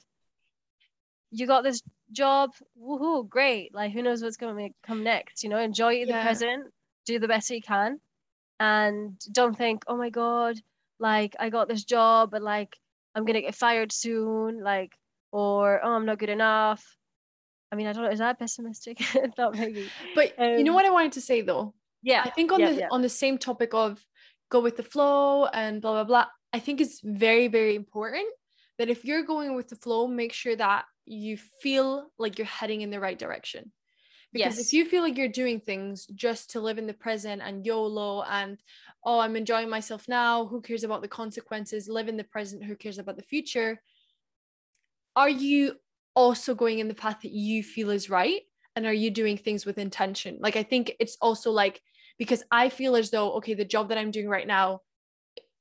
you got this job, woohoo, great. Like who knows what's going to come next? You know, enjoy the yeah. present, do the best you can, and don't think, oh my god, like I got this job, but like I'm gonna get fired soon, like or oh I'm not good enough. I mean, I don't know. Is that pessimistic? Not maybe. But um, you know um, what I wanted to say though. Yeah. I think on yeah, the yeah. on the same topic of go with the flow and blah blah blah. I think it's very very important that if you're going with the flow, make sure that you feel like you're heading in the right direction. Because yes. if you feel like you're doing things just to live in the present and YOLO and oh, I'm enjoying myself now, who cares about the consequences? Live in the present, who cares about the future? Are you also going in the path that you feel is right and are you doing things with intention like i think it's also like because i feel as though okay the job that i'm doing right now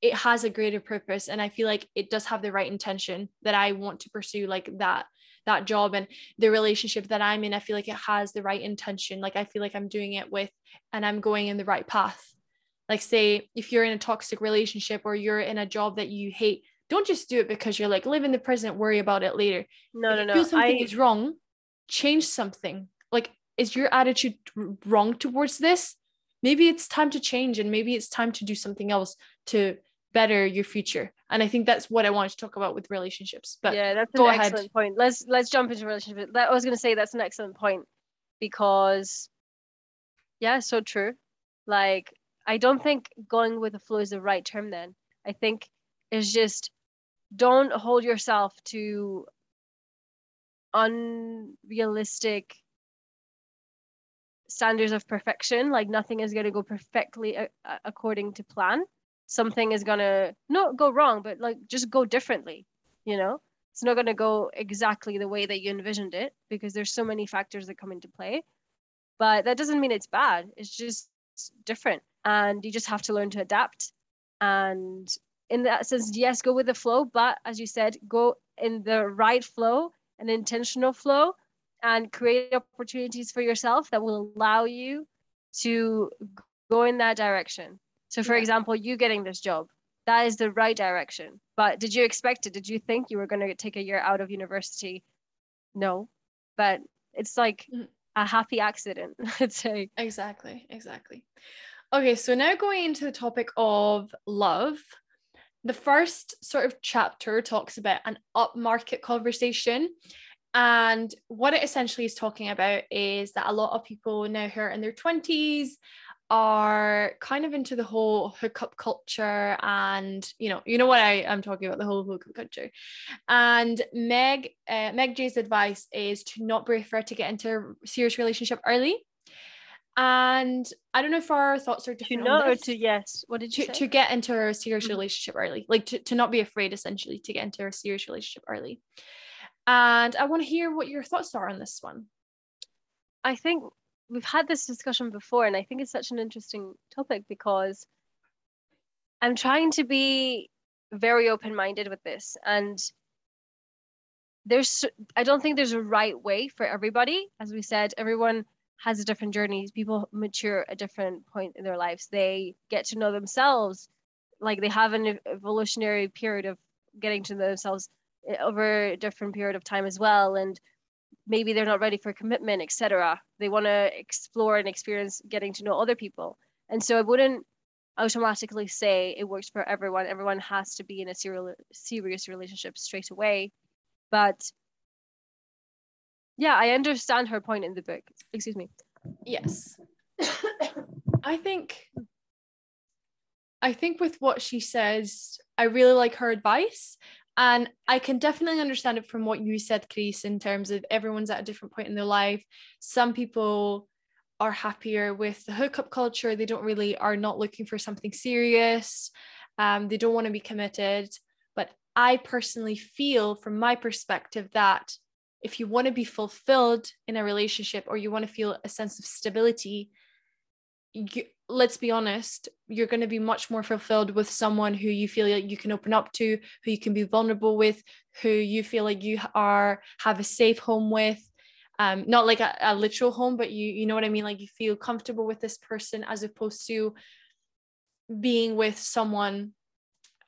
it has a greater purpose and i feel like it does have the right intention that i want to pursue like that that job and the relationship that i'm in i feel like it has the right intention. Like i feel like i'm doing it with and i'm going in the right path. Like say if you're in a toxic relationship or you're in a job that you hate don't just do it because you're like live in the present worry about it later. No if no no. feel something I... is wrong change something. Like is your attitude wrong towards this? Maybe it's time to change and maybe it's time to do something else to better your future and i think that's what i wanted to talk about with relationships but yeah that's an ahead. excellent point. Let's let's jump into relationships. That i was going to say that's an excellent point because yeah so true. Like i don't think going with the flow is the right term then. I think it's just don't hold yourself to unrealistic standards of perfection. Like nothing is going to go perfectly a- according to plan something is to not go wrong but like just go differently you know? It's not to go exactly the way that you envisioned it because there's so many factors that come into play but that doesn't mean it's bad. It's just different and you just have to learn to adapt. And in that sense, yes, go with the flow, but as you said, go in the right flow, an intentional flow, and create opportunities for yourself that will allow you to go in that direction. So, for yeah. example, you getting this job, that is the right direction. But did you expect it? Did you think you were going to take a year out of university? No, but it's like mm. a happy accident, I'd say. Exactly, exactly. Okay, so now going into the topic of love the first sort of chapter talks about an upmarket conversation. And what it essentially is talking about is that a lot of people now who are in their 20s are kind of into the whole hookup culture and you know you know what I, I'm talking about the whole hookup culture and Meg uh, Meg Jay's advice is to not be afraid to get into a serious relationship early and I don't know if our thoughts are different. To know or to yes. What did you to, say? To get into a serious mm-hmm. relationship early, like to, to not be afraid essentially to get into a serious relationship early. And I want to hear what your thoughts are on this one. I think we've had this discussion before, and I think it's such an interesting topic because I'm trying to be very open minded with this. And there's, I don't think there's a right way for everybody. As we said, everyone has a different journey. People mature at different point in their lives. They get to know themselves like they have an evolutionary period of getting to know themselves eh, over a different period of time as well and maybe they're not ready for commitment etc they want to explore and experience getting to know other people. And so i wouldn't automatically say it works for everyone. Everyone has to be in a serial, serious relationship straight away. But yeah i understand her point in the book. Excuse me. Yes. I think I think with what she says, I really like her advice. And I can definitely understand it from what you said, Chris, in terms of everyone's at a different point in their life. Some people are happier with the hookup culture. They don't really are not looking for something serious. Um, they don't want to be committed. But I personally feel, from my perspective, that if you want to be fulfilled in a relationship or you want to feel a sense of stability, you, let's be honest, you're going to be much more fulfilled with someone who you feel like you can open up to, who you can be vulnerable with, who you feel like you are have a safe home with. Um, not like a, a literal home, but you you know what I mean. Like you feel comfortable with this person as opposed to being with someone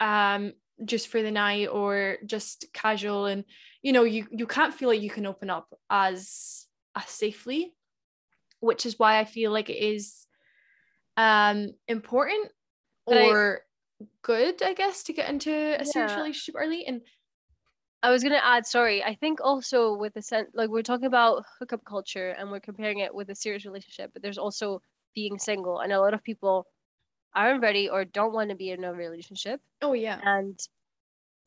um just for the night or just casual and you know you you can't feel like you can open up as as safely which is why i feel like it is um important but or I, good i guess to get into a yeah. serious relationship early. And i was going to add sorry i think also with the sense like we're talking about hookup culture and we're comparing it with a serious relationship but there's also being single. And a lot of people aren't ready or don't want to be in a relationship. Oh yeah. And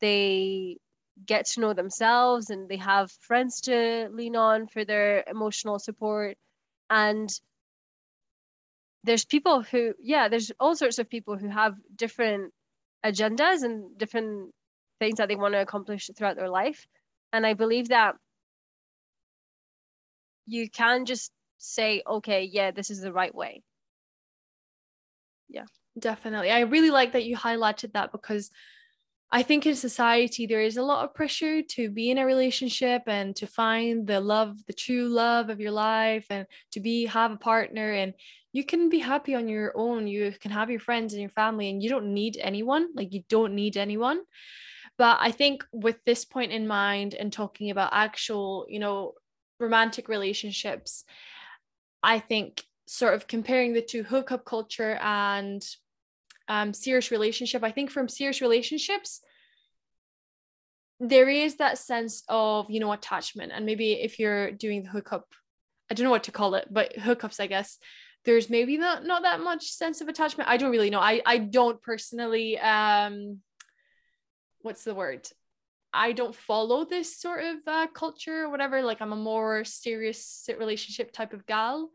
they get to know themselves and they have friends to lean on for their emotional support. And there's people who yeah there's all sorts of people who have different agendas and different things that they want to accomplish throughout their life. And i believe that you can just say okay yeah this is the right way. Yeah. Definitely. I really like that you highlighted that because I think in society there is a lot of pressure to be in a relationship and to find the love, the true love of your life and to be have a partner and you can be happy on your own. You can have your friends and your family and you don't need anyone. Like you don't need anyone. But I think with this point in mind and talking about actual, you know, romantic relationships, I think sort of comparing the two hookup culture and um, serious relationship. I think from serious relationships, there is that sense of, you know, attachment. And maybe if you're doing the hookup, I don't know what to call it, but hookups, I guess, there's maybe not, not that much sense of attachment. I don't really know. I, I don't personally, um, what's the word? I don't follow this sort of uh, culture or whatever. Like I'm a more serious relationship type of gal,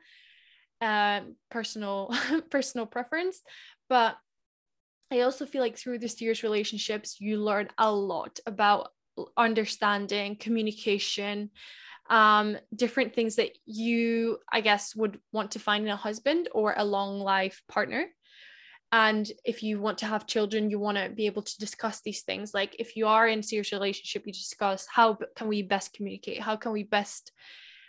um, personal personal preference. But I also feel like through the serious relationships, you learn a lot about understanding, communication, um, different things that you, I guess, would want to find in a husband or a long life partner. And if you want to have children, you want to be able to discuss these things. Like if you are in a serious relationship, you discuss how can we best communicate? How can we best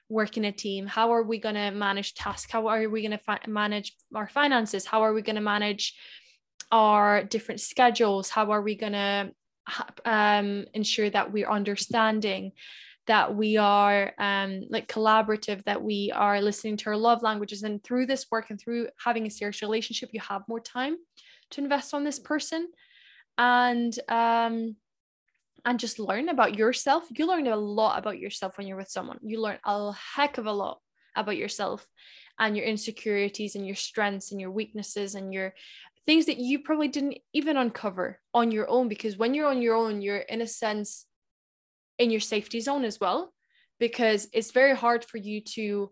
work in a team? How are we going to manage tasks? How are we going to fi- manage our finances? How are we going to manage our different schedules how are we going to um, ensure that we're understanding that we are um, like collaborative that we are listening to our love languages and through this work and through having a serious relationship you have more time to invest on this person. And um, and just learn about yourself. You learn a lot about yourself when you're with someone. You learn a heck of a lot about yourself and your insecurities and your strengths and your weaknesses and your things that you probably didn't even uncover on your own because when you're on your own you're in a sense in your safety zone as well because it's very hard for you to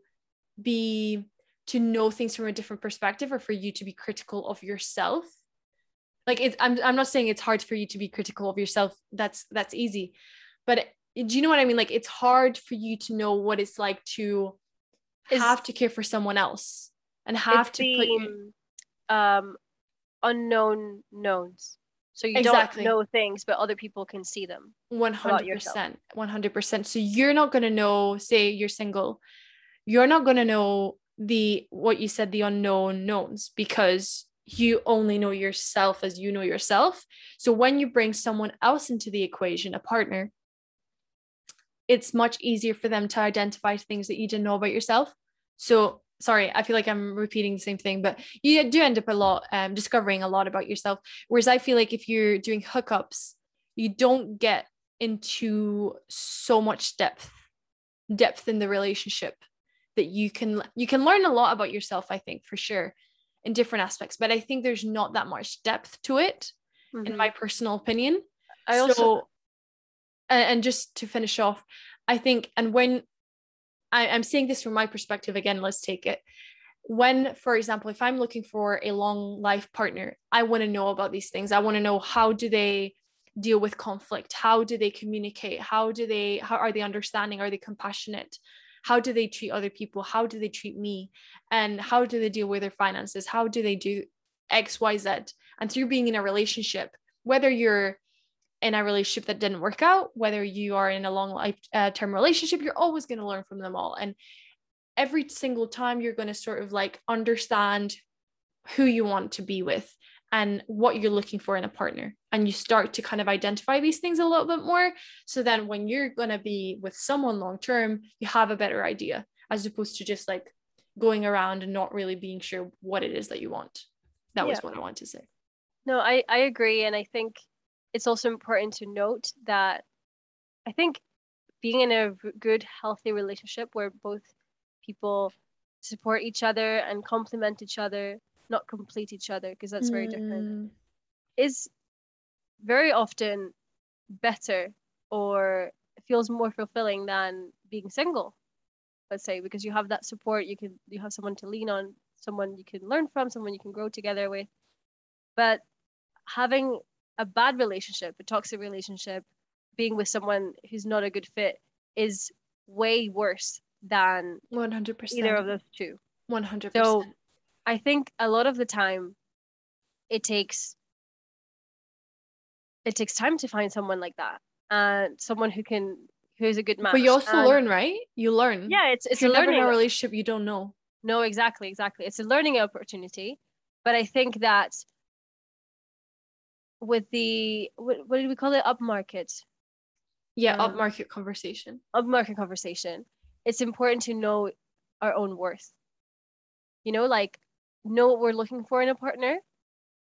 be to know things from a different perspective or for you to be critical of yourself. Like it's I'm, I'm not saying it's hard for you to be critical of yourself. That's that's easy. But do you know what i mean? Like it's hard for you to know what it's like to have to care for someone else and have to the, put you um unknown knowns. So you exactly. don't know things, but other people can see them. 100%. 100%. So you're not going to know, say you're single, you're not going to know the, what you said, the unknown knowns because you only know yourself as you know yourself. So when you bring someone else into the equation, a partner, it's much easier for them to identify things that you didn't know about yourself. So sorry, I feel like I'm repeating the same thing, but you do end up a lot um, discovering a lot about yourself. Whereas I feel like if you're doing hookups, you don't get into so much depth, depth in the relationship that you can you can learn a lot about yourself. I think for sure in different aspects, but I think there's not that much depth to it, mm-hmm. in my personal opinion. I also so, and, and just to finish off, I think, and when I, I'm saying this from my perspective again, let's take it. When, for example, if I'm looking for a long life partner, I want to know about these things. I want to know how do they deal with conflict? How do they communicate? How do they, how are they understanding? Are they compassionate? How do they treat other people? How do they treat me? And how do they deal with their finances? How do they do X, Y, Z? And through being in a relationship, whether you're in a relationship that didn't work out, whether you are in a long life uh, term relationship, you're always going to learn from them all. And every single time you're going to sort of like understand who you want to be with and what you're looking for in a partner. And you start to kind of identify these things a little bit more. So then when you're going to be with someone long term, you have a better idea as opposed to just like going around and not really being sure what it is that you want. That yeah. was what I wanted to say. No, I, I agree. And I think it's also important to note that I think being in a good, healthy relationship where both people support each other and complement each other, not complete each other, because that's very mm. different, is very often better or feels more fulfilling than being single let's say because you have that support you can you have someone to lean on someone you can learn from someone you can grow together with but having a bad relationship, a toxic relationship, being with someone who's not a good fit is way worse than 100% either of those two. 100%. So I think a lot of the time it takes it takes time to find someone like that and someone who can who's a good match. But you also and, learn, right? You learn. Yeah, it's it's a learning in a relationship you don't know. No, exactly, exactly. It's a learning opportunity. But I think that with the what, what did we call it? Upmarket. Yeah um, upmarket conversation. Upmarket conversation. It's important to know our own worth. You know like know what we're looking for in a partner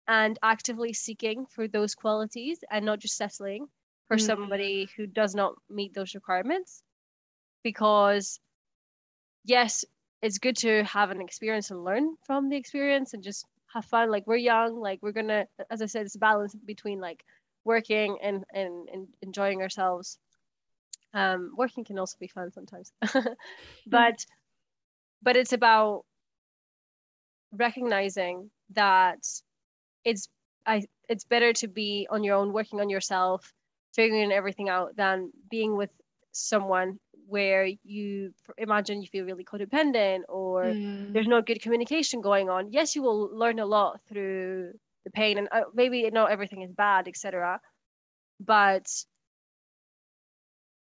and actively seeking for those qualities and not just settling for mm-hmm. somebody who does not meet those requirements. Because yes it's good to have an experience and learn from the experience and just have fun like we're young like we're gonna as i said it's a balance between like working and and, and enjoying ourselves. Um working can also be fun sometimes. But but it's about recognizing that it's i it's better to be on your own working on yourself figuring everything out than being with someone where you imagine you feel really codependent or mm. there's no good communication going on yes you will learn a lot through the pain and uh, maybe not everything is bad etc but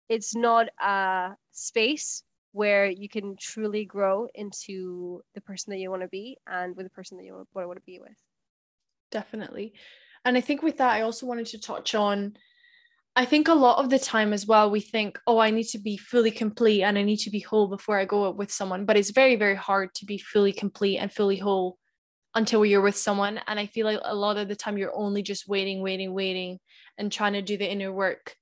it's not a space where you can truly grow into the person that you want to be and with the person that you want to be with definitely and i think with that i also wanted to touch on I think a lot of the time as well, we think, oh, I need to be fully complete and I need to be whole before I go out with someone. But it's very, very hard to be fully complete and fully whole until you're with someone. And I feel like a lot of the time you're only just waiting, waiting, waiting and trying to do the inner work.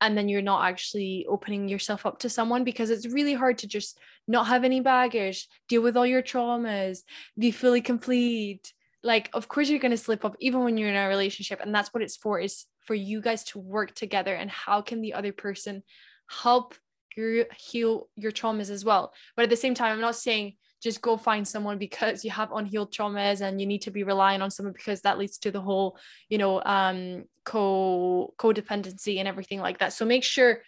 And then you're not actually opening yourself up to someone because it's really hard to just not have any baggage, deal with all your traumas, be fully complete. Like, of course, you're going to slip up even when you're in a relationship. And that's what it's for is for you guys to work together and how can the other person help you heal your traumas as well. But at the same time i'm not saying just go find someone because you have unhealed traumas and you need to be relying on someone because that leads to the whole you know um co codependency and everything like that. So make sure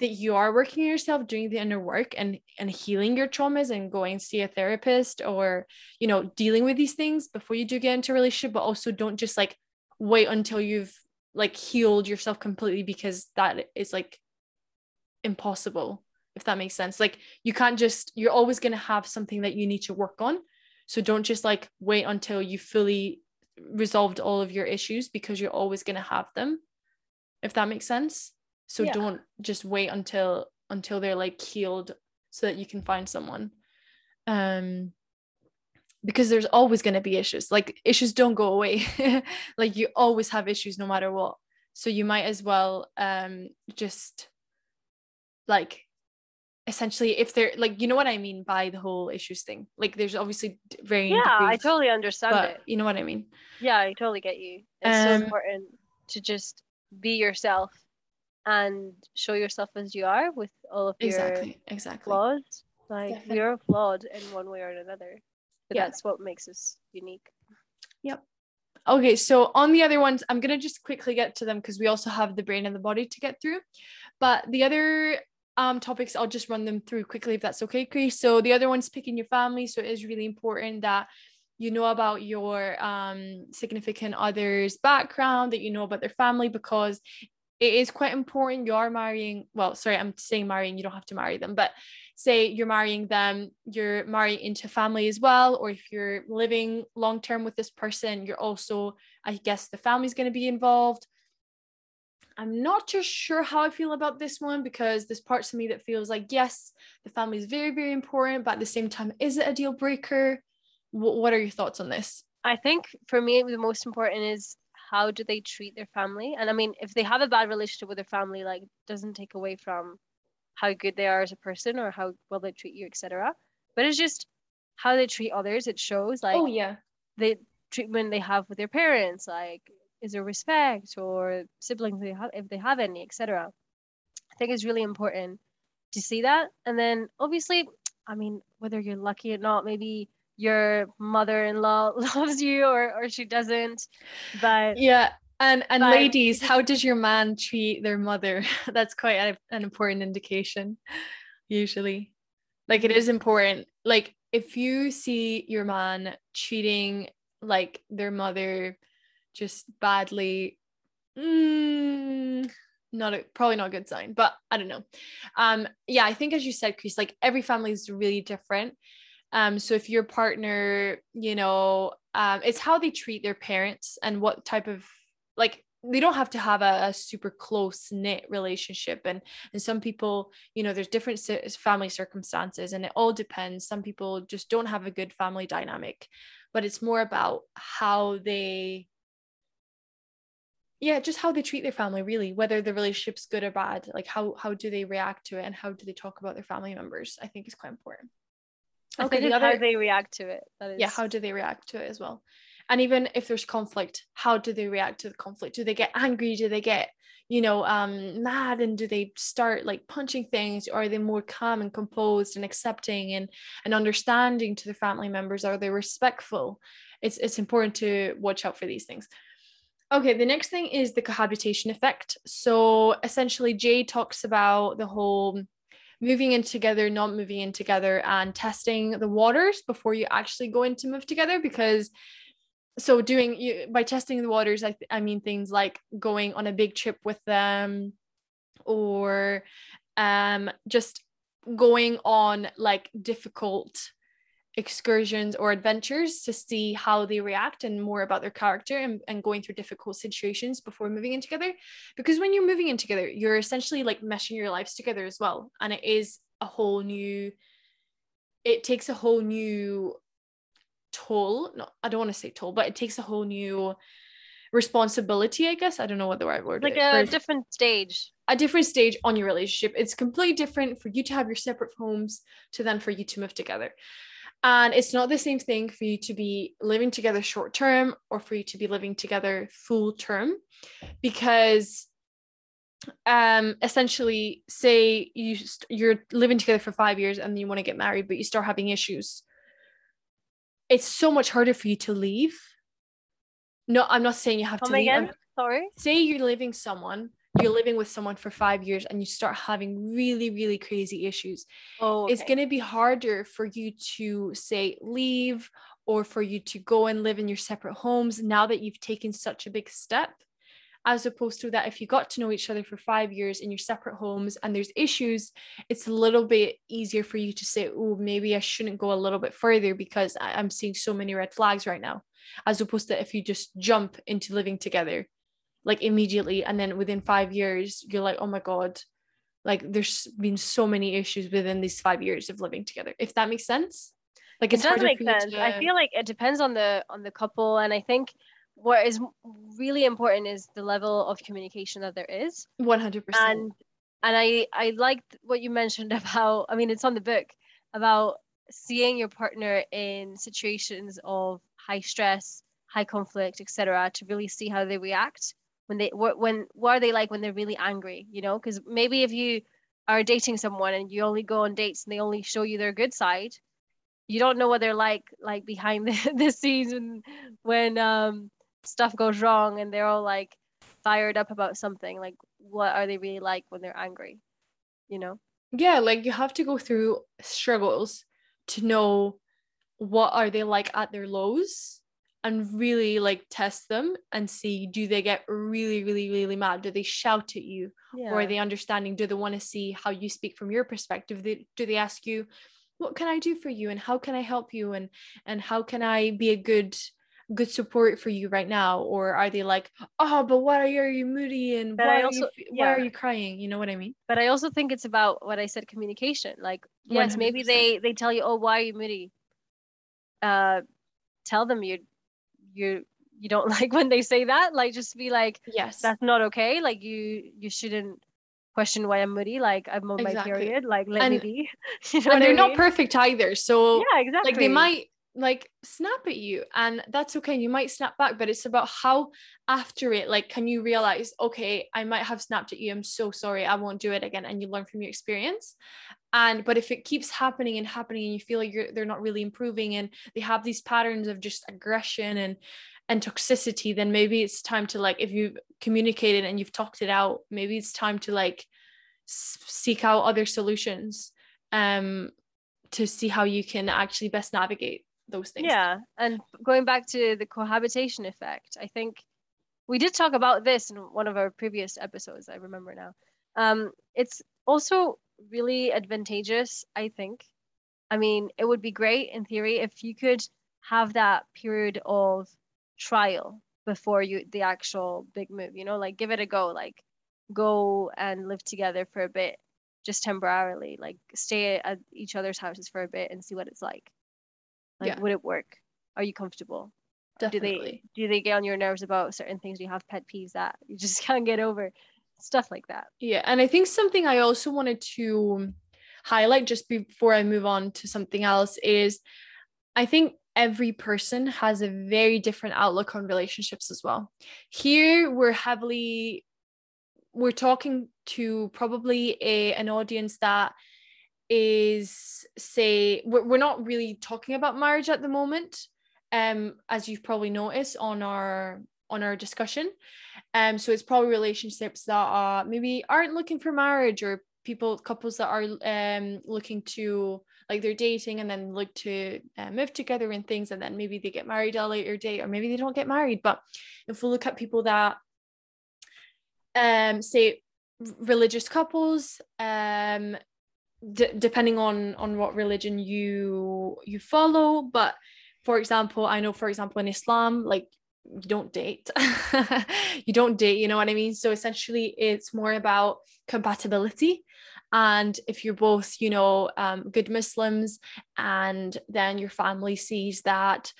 that you are working yourself doing the inner work and and healing your traumas and going see a therapist or you know dealing with these things before you do get into a relationship but also don't just like wait until you've like healed yourself completely because that is like impossible if that makes sense. Like you can't just you're always going to have something that you need to work on. So don't just like wait until you fully resolved all of your issues because you're always going to have them if that makes sense. So Yeah. don't just wait until until they're like healed so that you can find someone. Um because there's always going to be issues like issues don't go away like you always have issues no matter what so you might as well um just like essentially if they're like you know what i mean by the whole issues thing like there's obviously varying Yeah, I totally understand but it. you know what i mean Yeah, I totally get you. It's so Um, important to just be yourself and show yourself as you are with all of your exactly exactly flaws. Like Definitely. we are flawed in one way or another. But Yeah. that's what makes us unique. Yep. Okay, so on the other ones, I'm gonna just quickly get to them because we also have the brain and the body to get through. But the other um topics, I'll just run them through quickly if that's okay, Chris. So the other one's picking your family. So it is really important that you know about your um significant other's background, that you know about their family because it is quite important. You are marrying, well, sorry, I'm saying marrying, you don't have to marry them, but say you're marrying them, you're marrying into family as well, or if you're living long term with this person, you're also, I guess, the family's going to be involved. I'm not too sure how I feel about this one because there's parts of me that feels like, yes, the family is very, very important, but at the same time, is it a deal breaker? Wh- what are your thoughts on this? I think for me the most important is how do they treat their family? And I mean if they have a bad relationship with their family, like doesn't take away from how good they are as a person or how well they treat you, etc. But it's just how they treat others. It shows like oh, yeah. the treatment they have with their parents like is there respect or siblings they have if they have any etc i think it's really important to see that and then obviously i mean whether you're lucky or not maybe your mother-in-law loves you or or she doesn't but Yeah. And and But- ladies, how does your man treat their mother? That's quite a- an important indication, usually. Like it is important. Like if you see your man treating like their mother just badly, mm, not a probably not a good sign, but I don't know. Um, yeah, I think as you said, Chris, like every family is really different. Um, so if your partner, you know, um, it's how they treat their parents and what type of like they don't have to have a, a super close knit relationship. And and some people you know there's different family circumstances and it all depends. Some people just don't have a good family dynamic but it's more about how they yeah just how they treat their family really whether the relationship's good or bad like how how do they react to it and how do they talk about their family members i think is quite important. Okay, the it's how other- they react to it that is. yeah how do they react to it as well and even if there's conflict how do they react to the conflict? Do they get angry? Do they get you know um mad? And do they start like punching things? Or are they more calm and composed and accepting and and understanding to the family members? Are they respectful? It's it's important to watch out for these things. Okay the next thing is the cohabitation effect. So essentially jay talks about the whole moving in together, not moving in together, and testing the waters before you actually go in to move together. Because so doing you by testing the waters, I, I mean things like going on a big trip with them, or um just going on like difficult excursions or adventures to see how they react and more about their character and, and going through difficult situations before moving in together. Because when you're moving in together you're essentially like meshing your lives together as well. And it is a whole new it takes a whole new toll no i don't want to say toll but it takes a whole new responsibility i guess i don't know what the right word like is a different stage a different stage on your relationship. It's completely different for you to have your separate homes to then for you to move together. And it's not the same thing for you to be living together short term or for you to be living together full term because um essentially say you st- you're living together for 5 years and you want to get married but you start having issues it's so much harder for you to leave. No i'm not saying you have come to leave I'm- again sorry? Say you're living someone you're living with someone for five years and you start having really really crazy issues. Oh it's going to be harder for you to say leave or for you to go and live in your separate homes now that you've taken such a big step as opposed to that if you got to know each other for five years in your separate homes and there's issues it's a little bit easier for you to say oh maybe i shouldn't go a little bit further because i'm seeing so many red flags right now as opposed to if you just jump into living together like immediately and then within five years you're like oh my god like there's been so many issues within these five years of living together if that makes sense. Like it does make sense. To... i feel like it depends on the on the couple and i think what is really important is the level of communication that there is. 100% and and i i liked what you mentioned about i mean it's on the book about seeing your partner in situations of high stress high conflict etc to really see how they react when they what when what are they like when they're really angry you know? Because maybe if you are dating someone and you only go on dates and they only show you their good side you don't know what they're like like behind the, the scenes when when um stuff goes wrong and they're all like fired up about something like what are they really like when they're angry you know? Yeah like you have to go through struggles to know what are they like at their lows and really like test them and see do they get really really really mad? Do they shout at you? Yeah. or are they understanding? Do they want to see how you speak from your perspective? Do they ask you what can i do for you? And how can i help you? And and how can i be a good good support for you right now or are they like oh but why are you, moody and why, also, are you, yeah. why are you crying you know what i mean but i also think it's about what i said communication like yes 100%. maybe they they tell you oh why are you moody uh tell them you you you don't like when they say that like just be like yes that's not okay like you you shouldn't question why I'm moody. Like I'm on exactly. my period. Like let and, me be. you know and they're I mean? not perfect either. So yeah, exactly. Like they might like snap at you and that's okay you might snap back but it's about how after it like can you realize okay i might have snapped at you i'm so sorry i won't do it again and you learn from your experience. And but if it keeps happening and happening and you feel like you're they're not really improving and they have these patterns of just aggression and and toxicity then maybe it's time to like if you've communicated and you've talked it out maybe it's time to like seek out other solutions um to see how you can actually best navigate those things. Yeah. And going back to the cohabitation effect, I think we did talk about this in one of our previous episodes, I remember now. Um, it's also really advantageous, I think. I mean, it would be great in theory if you could have that period of trial before you the actual big move, you know, like give it a go, like go and live together for a bit just temporarily, like stay at each other's houses for a bit and see what it's like. Like, yeah. would it work? Are you comfortable? Definitely. Do they do they get on your nerves about certain things? Do you have pet peeves that you just can't get over? Stuff like that. Yeah, and I think something I also wanted to highlight just before I move on to something else is I think every person has a very different outlook on relationships as well. Here we're heavily we're talking to probably a an audience that is say we're, we're not really talking about marriage at the moment um as you've probably noticed on our on our discussion. Um so it's probably relationships that are maybe aren't looking for marriage or people couples that are um looking to like they're dating and then look to uh, move together and things and then maybe they get married at a later date or maybe they don't get married. But if we look at people that um say religious couples um d- depending on on what religion you you follow but for example i know for example in islam like you don't date. You don't date you know what i mean? So essentially it's more about compatibility. And if you're both you know um, good muslims and then your family sees that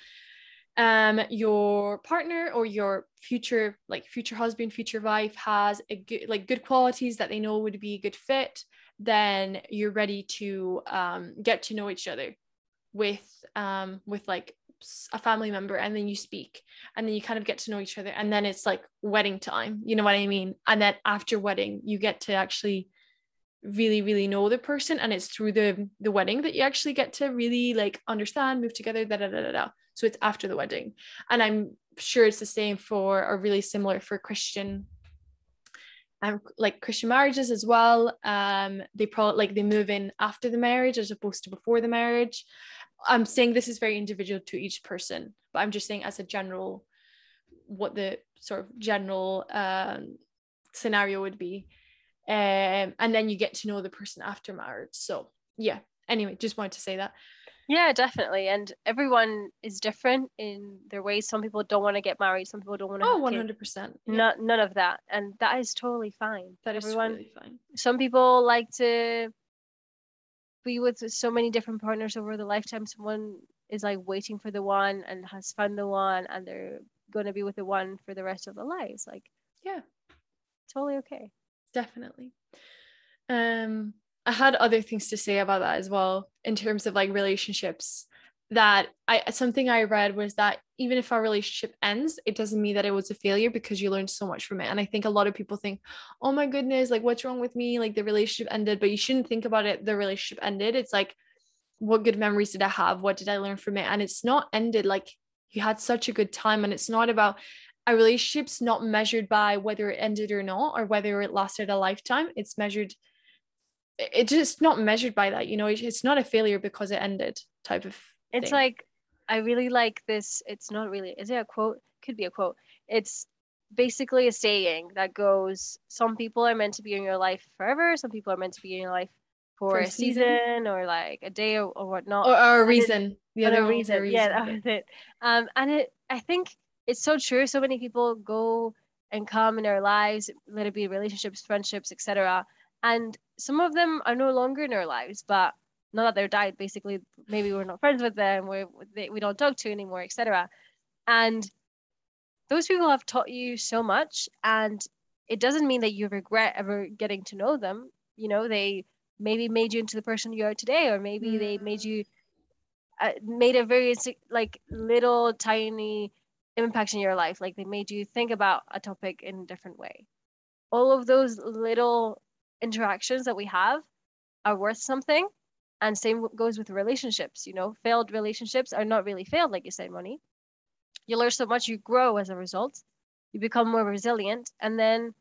um your partner or your future like future husband future wife has a good like good qualities that they know would be a good fit then you're ready to um, get to know each other with um, with like a family member and then you speak and then you kind of get to know each other and then it's like wedding time you know what i mean? And then after wedding you get to actually really really know the person and it's through the the wedding that you actually get to really like understand move together da da da da da. So it's after the wedding. And i'm sure it's the same for or really similar for christian um, like Christian marriages as well. Um, they probably like they move in after the marriage as opposed to before the marriage. I'm saying this is very individual to each person, but I'm just saying as a general what the sort of general um, scenario would be um, and then you get to know the person after marriage so yeah anyway just wanted to say that yeah definitely and everyone is different in their ways. Some people don't want to get married some people don't want to oh 100% Yeah. Not, none of that and that is totally fine. That is everyone, totally fine. Some people like to be with so many different partners over the lifetime. Someone is like waiting for the one and has found the one and they're going to be with the one for the rest of their lives like yeah. totally okay. Definitely. Um i had other things to say about that as well in terms of like relationships that I something I read was that even if our relationship ends, it doesn't mean that it was a failure because you learned so much from it. And I think a lot of people think, oh my goodness, like what's wrong with me? Like the relationship ended, but you shouldn't think about it. The relationship ended. It's like, what good memories did I have? What did I learn from it? And it's not ended like you had such a good time. And it's not about a relationship's not measured by whether it ended or not, or whether it lasted a lifetime. It's measured, it's just not measured by that, you know, it's not a failure because it ended type of it's thing. like I really like this. It's not really. Is it a quote? Could be a quote. It's basically a saying that goes some people are meant to be in your life forever some people are meant to be in your life for, for a season. season. or like a day or, or whatnot or, or a reason the other reason. reason. yeah that was it um and it i think it's so true so many people go and come in our lives let it be relationships friendships etc and some of them are no longer in our lives but not that they're died basically maybe we're not friends with them we we don't talk to anymore etc and those people have taught you so much and it doesn't mean that you regret ever getting to know them. You know they maybe made you into the person you are today or maybe mm. they made you uh, made a very like little tiny impact in your life. Like they made you think about a topic in a different way. All of those little interactions that we have are worth something. And same goes with relationships you know failed relationships are not really failed like you said Moni you learn so much you grow as a result. You become more resilient. And then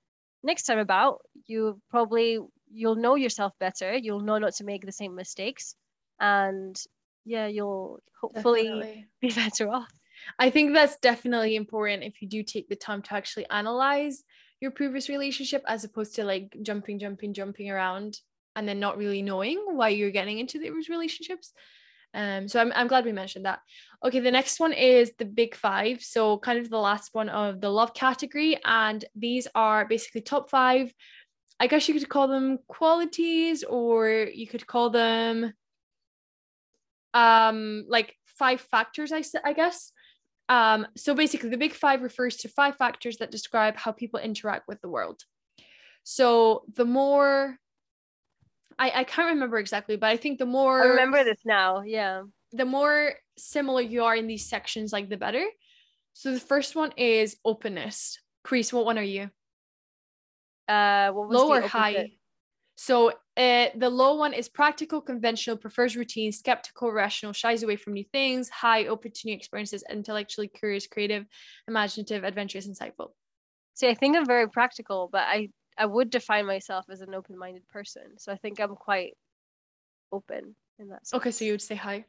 next time about you probably you'll know yourself better. You'll know not to make the same mistakes. And yeah you'll hopefully definitely. be better off. I think that's definitely important if you do take the time to actually analyze your previous relationship as opposed to like jumping jumping jumping around and then not really knowing why you're getting into those relationships. Um, so I'm, I'm glad we mentioned that. Okay, the next one is the big five. So, kind of the last one of the love category. And these are basically top five. I guess you could call them qualities, or you could call them um like five factors, I, I guess. Um, so basically, the big five refers to five factors that describe how people interact with the world. So, the more I, I can't remember exactly, but I think the more I remember this now, yeah. The more similar you are in these sections, like the better. So the first one is openness. Chris, what one are you? Uh, what was low or high? So uh, the low one is practical, conventional, prefers routine, skeptical, rational, shies away from new things, high, open to new experiences, intellectually curious, creative, imaginative, adventurous, insightful. See, I think I'm very practical, but I I would define myself as an open-minded person. So I think I'm quite open in that sense. Okay, so you would say hi.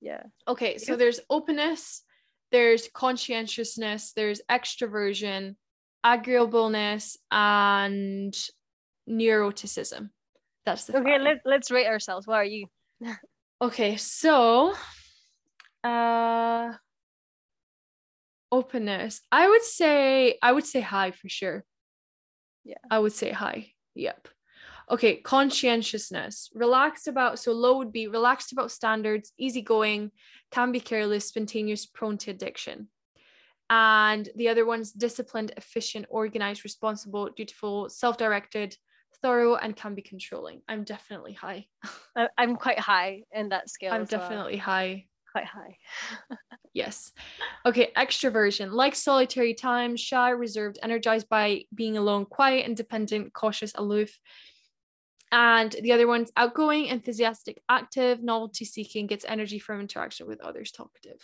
Yeah. Okay, so there's openness, there's conscientiousness, there's extroversion, agreeableness, and neuroticism. That's the Okay, let, let's rate ourselves. What are you? okay, so uh openness. I would say I would say hi for sure. Yeah. I would say hi. Yep. Okay, conscientiousness. Relaxed about, so low would be relaxed about standards, easygoing, can be careless, spontaneous, prone to addiction. And the other one's disciplined, efficient, organized, responsible, dutiful, self directed, thorough, and can be controlling. I'm definitely high. I'm quite high in that scale. I'm definitely well. high quite high. yes. Okay, extroversion, like solitary time, shy, reserved, energized by being alone, quiet, independent, cautious, aloof. And the other one's outgoing, enthusiastic, active, novelty seeking, gets energy from interaction with others, talkative.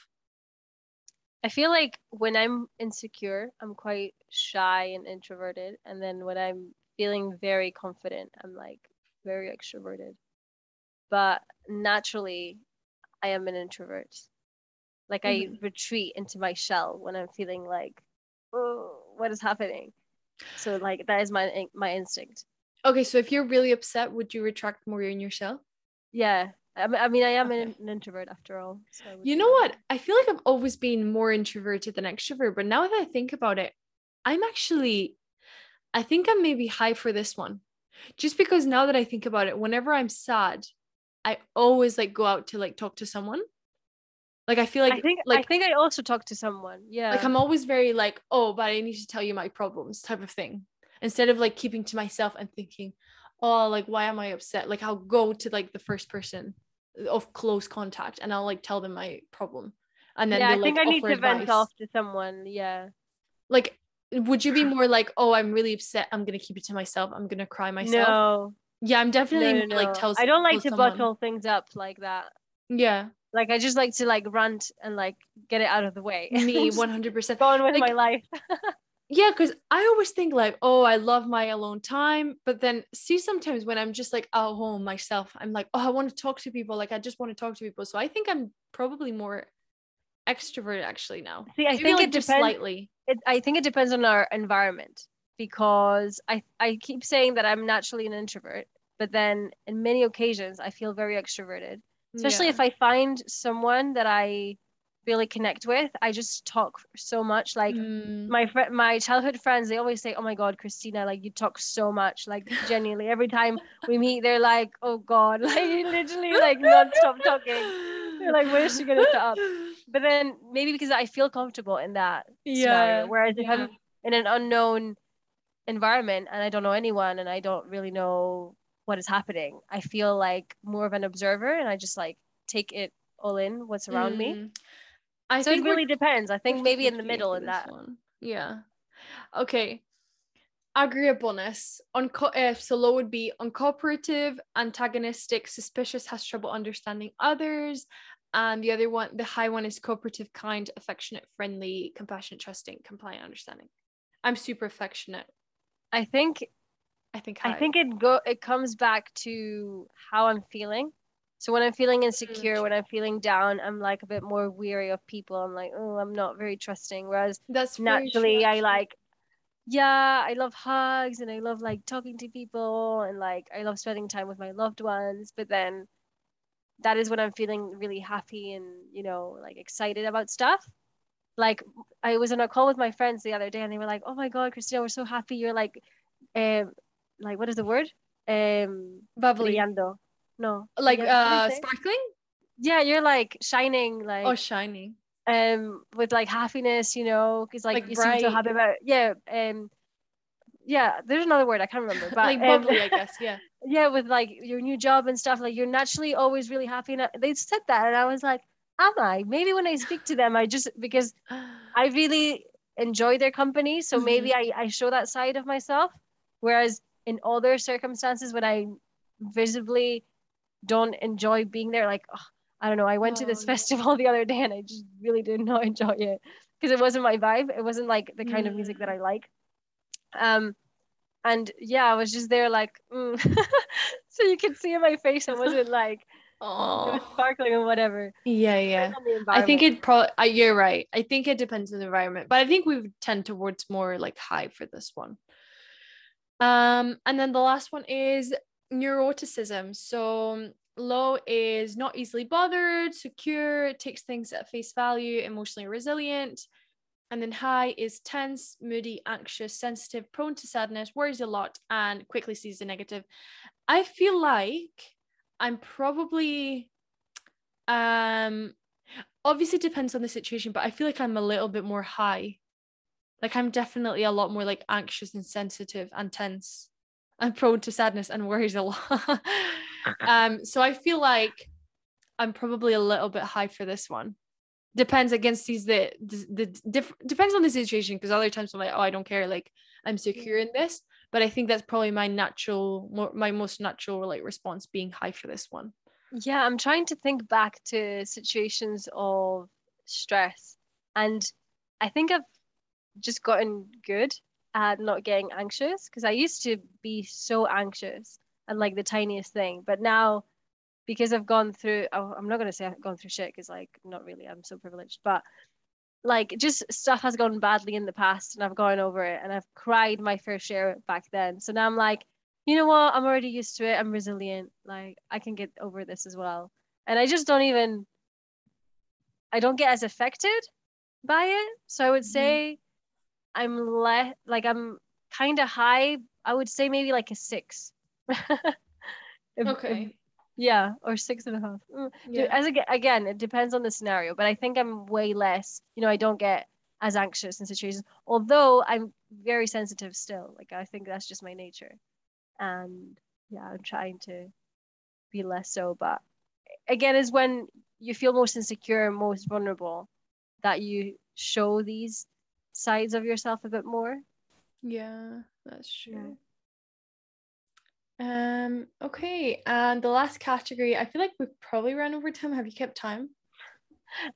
I feel like when I'm insecure, I'm quite shy and introverted. And then when I'm feeling very confident, I'm like very extroverted. But naturally, I am an introvert. Like mm-hmm. I retreat into my shell when I'm feeling like oh, what is happening? So like that is my my instinct. Okay, so if you're really upset, would you retract more in your shell? Yeah. I mean, I, am okay. an, introvert after all. So you know what? I feel like I've always been more introverted than extrovert, but now that I think about it, I'm actually, I think I'm maybe high for this one. Just because now that I think about it, whenever I'm sad, I always like go out to like talk to someone. Like I feel like I think like I think I also talk to someone. Yeah. Like I'm always very like, oh, but I need to tell you my problems type of thing. Instead of like keeping to myself and thinking, oh, like why am I upset? Like I'll go to like the first person of close contact and I'll like tell them my problem. And then yeah, I think like, I need to advice. vent off to someone. Yeah. Like, would you be more like, oh, I'm really upset. I'm gonna keep it to myself. I'm gonna cry myself. No. Yeah, I'm definitely no, no, like tell. I don't like to someone. bottle things up like that. Yeah. Like I just like to like rant and like get it out of the way. Me, one hundred percent. Go on with like, my life. yeah, because I always think like, oh, I love my alone time, but then see sometimes when I'm just like at home myself, I'm like, oh, I want to talk to people. Like I just want to talk to people. So I think I'm probably more extrovert actually now. See, I Maybe think like it depends. slightly. It, I think it depends on our environment because I I keep saying that I'm naturally an introvert, but then in many occasions I feel very extroverted. Especially Yeah. if I find someone that I really connect with, I just talk so much. Like Mm. my friend, my childhood friends, they always say, "Oh my God, Christina, like you talk so much." Like genuinely, every time we meet, they're like, "Oh God, like you literally like non-stop talking." They're like, "Where is she gonna stop?" But then maybe because I feel comfortable in that Yeah, scenario, whereas if yeah. I'm in an unknown environment and I don't know anyone and I don't really know what is happening, I feel like more of an observer and I just like take it all in what's around me. Mm. I So think it really depends. I think maybe in the middle in that. one. Yeah. Okay. Agreeableness. Unco- uh, so low would be uncooperative, antagonistic, suspicious, has trouble understanding others. And the other one, the high one is cooperative, kind, affectionate, friendly, compassionate, trusting, compliant, understanding. I'm super affectionate. I think I think I think it go it comes back to how I'm feeling. So when I'm feeling insecure, mm. when I'm feeling down, I'm like a bit more weary of people. I'm like, oh, I'm not very trusting. Whereas that's naturally, I like, yeah, I love hugs and I love like talking to people and like I love spending time with my loved ones. But then that is when I'm feeling really happy and you know like excited about stuff. Like I was on a call with my friends the other day and they were like, oh my god, Christina, we're so happy. You're like, um, like what is the word? Um, bubbly. brillando. No. Like brillando. What do you uh sparkling? yeah, you're like shining like Oh, shining. um with like happiness, you know, because like, Like you seem so happy about yeah, um yeah, there's another word I can't remember, but like um, bubbly, I guess. Yeah. Yeah, with like your new job and stuff, like you're naturally always really happy. And I- they said that, and I was like, am I? Maybe when I speak to them, I just because I really enjoy their company, so Mhm. maybe I I show that side of myself. Whereas in other circumstances, when I visibly don't enjoy being there, like ugh, I don't know, I went to this Oh, yeah. festival the other day and I just really did not enjoy it because it wasn't my vibe. It wasn't like the kind of music that I like. Um, and yeah, I was just there like, mm. so you could see in my face it wasn't like Oh. sparkling or whatever. Yeah, yeah. Depends on the I think it probably you're right. I think it depends on the environment, but I think we tend towards more like high for this one. Um, and then the last one is neuroticism. So low is not easily bothered, secure, takes things at face value, emotionally resilient. And then high is tense, moody, anxious, sensitive, prone to sadness, worries a lot, and quickly sees the negative. I feel like I'm probably um obviously depends on the situation, but I feel like I'm a little bit more high. Like I'm definitely a lot more like anxious and sensitive and tense and prone to sadness and worries a lot. um, so I feel like I'm probably a little bit high for this one. Depends against these the the, the diff- depends on the situation because other times I'm like, oh, I don't care, like I'm secure in this. But I think that's probably my natural, more, my most natural like response being high for this one. Yeah, I'm trying to think back to situations of stress. And I think I've just gotten good at not getting anxious because I used to be so anxious and like the tiniest thing. But now, because I've gone through, oh, I'm not going to say I've gone through shit because, like, not really, I'm so privileged. But like just stuff has gone badly in the past and I've gone over it and I've cried my fair share back then. So now I'm like, you know what? I'm already used to it. I'm resilient. Like I can get over this as well. And I just don't even I don't get as affected by it. So I would mm-hmm. say I'm less like I'm kind of high. I would say maybe like a six. if, okay. If, yeah, or six and a half. Mm. Yeah. As again, again, it depends on the scenario, but I think I'm way less. You know, I don't get as anxious in situations, although I'm very sensitive still. Like I think that's just my nature, and yeah, I'm trying to be less so. But again, is when you feel most insecure, most vulnerable, that you show these sides of yourself a bit more. Yeah, that's true. Um, okay, and the last category, I feel like we've probably run over time. Have you kept time?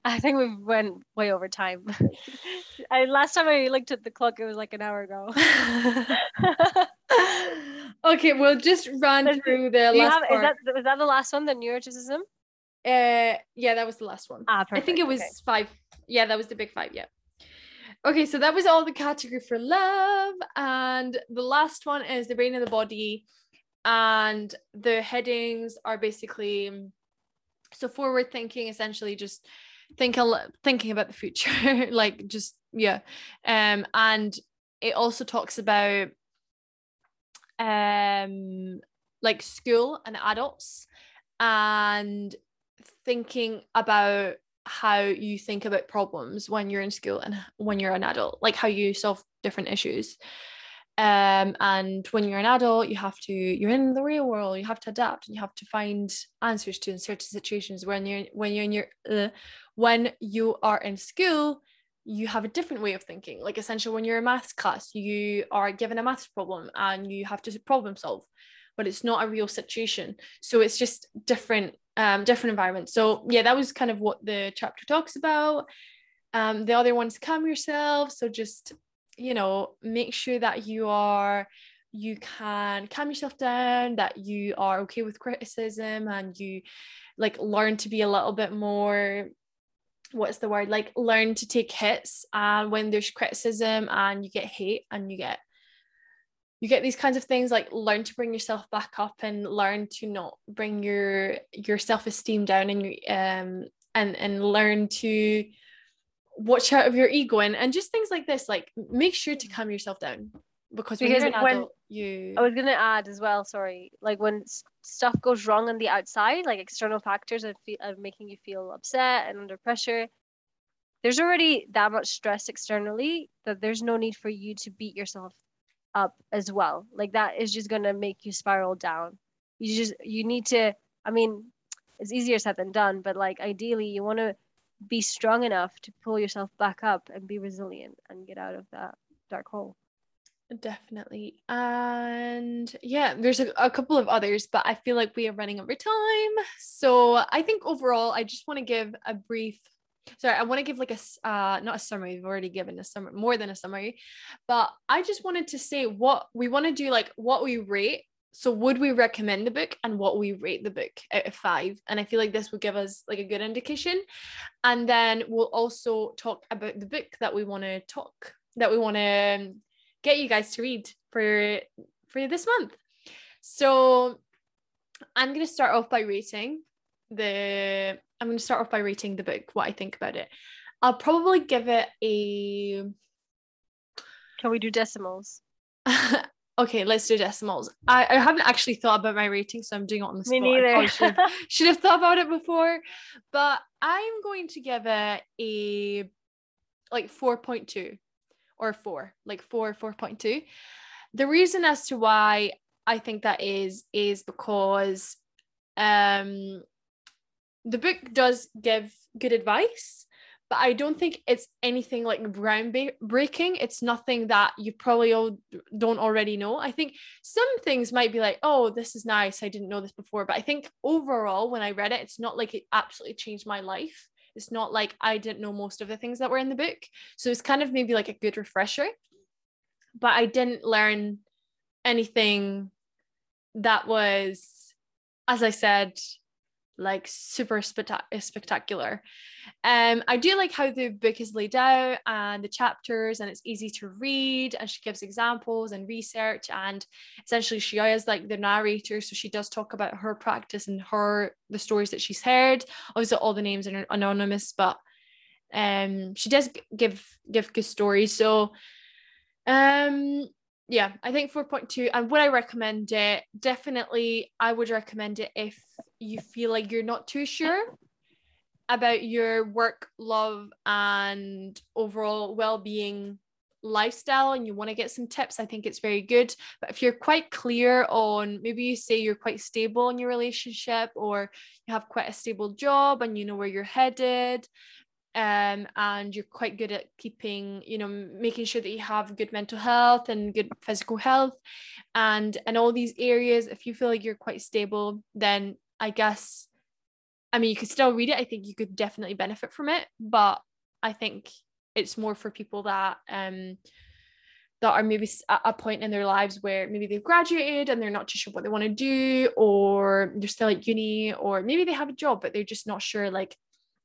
I think we've went way over time. I last time I looked at the clock, it was like an hour ago. okay, we'll just run through the last. Have, is that was that the last one, the neuroticism? Uh, yeah, that was the last one. Ah, perfect. I think it was okay. five. Yeah, that was the big five. Yeah. Okay, so that was all the category for love, and the last one is the brain and the body and the headings are basically so forward thinking essentially just think thinking about the future like just yeah. Um and it also talks about um like school and adults and thinking about how you think about problems when you're in school and when you're an adult like how you solve different issues um, and when you're an adult you have to you're in the real world you have to adapt and you have to find answers to in certain situations. When you're when you're in your uh, when you are in school you have a different way of thinking. Like essentially when you're in maths class you are given a maths problem and you have to problem solve but it's not a real situation. So it's just different um different environments so yeah that was kind of what the chapter talks about. Um the other one's calm yourself. So just you know make sure that you are you can calm yourself down that you are okay with criticism and you like learn to be a little bit more what's the word? Like learn to take hits and when there's criticism and you get hate and you get you get these kinds of things like learn to bring yourself back up and learn to not bring your your self-esteem down and your um and and learn to watch out of your ego and, and just things like this like make sure to mm. calm yourself down because when because you're an when, adult you I was gonna add as well sorry like when stuff goes wrong on the outside like external factors of, of making you feel upset and under pressure there's already that much stress externally that there's no need for you to beat yourself up as well. Like that is just gonna make you spiral down. You just you need to I mean it's easier said than done but like ideally you want to be strong enough to pull yourself back up and be resilient and get out of that dark hole. Definitely. And yeah, there's a, a, couple of others, but I feel like we are running over time. So I think overall, I just want to give a brief. Sorry, I want to give like a uh, not a summary. We've already given a summary, more than a summary, but I just wanted to say what we want to do, like what we rate so would we recommend the book and what we rate the book out of five? And i feel like this would give us like a good indication. And then we'll also talk about the book that we want to talk that we want to um, get you guys to read for for this month. So i'm going to start off by rating the i'm going to start off by rating the book what i think about it. I'll probably give it a can we do decimals okay, let's do decimals. I, I haven't actually thought about my rating, so I'm doing it on the spot. Me neither. should, have, should have thought about it before, but I'm going to give it a like 4.2 or 4, like 4, 4.2. The reason as to why I think that is is because um the book does give good advice but I don't think it's anything like groundbreaking. It's nothing that you probably all don't already know. I think some things might be like, oh, this is nice. I didn't know this before. But I think overall, when I read it, it's not like it absolutely changed my life. It's not like I didn't know most of the things that were in the book. So it's kind of maybe like a good refresher. But I didn't learn anything that was, as I said, like super spectacular. Um, I do like how the book is laid out and the chapters, and it's easy to read. And she gives examples and research, and essentially she is like the narrator, so she does talk about her practice and her the stories that she's heard. Obviously, all the names are anonymous, but um, she does give give good stories. So, um, yeah, I think 4.2. And would I recommend it? Definitely, I would recommend it if you feel like you're not too sure about your work, love, and overall well being lifestyle and you want to get some tips, I think it's very good. But if you're quite clear on maybe you say you're quite stable in your relationship or you have quite a stable job and you know where you're headed, um, and you're quite good at keeping, you know, making sure that you have good mental health and good physical health, and and all these areas, if you feel like you're quite stable, then I guess, I mean, you could still read it. I think you could definitely benefit from it, but I think it's more for people that um that are maybe at a point in their lives where maybe they've graduated and they're not too sure what they want to do or they're still at uni or maybe they have a job but they're just not sure like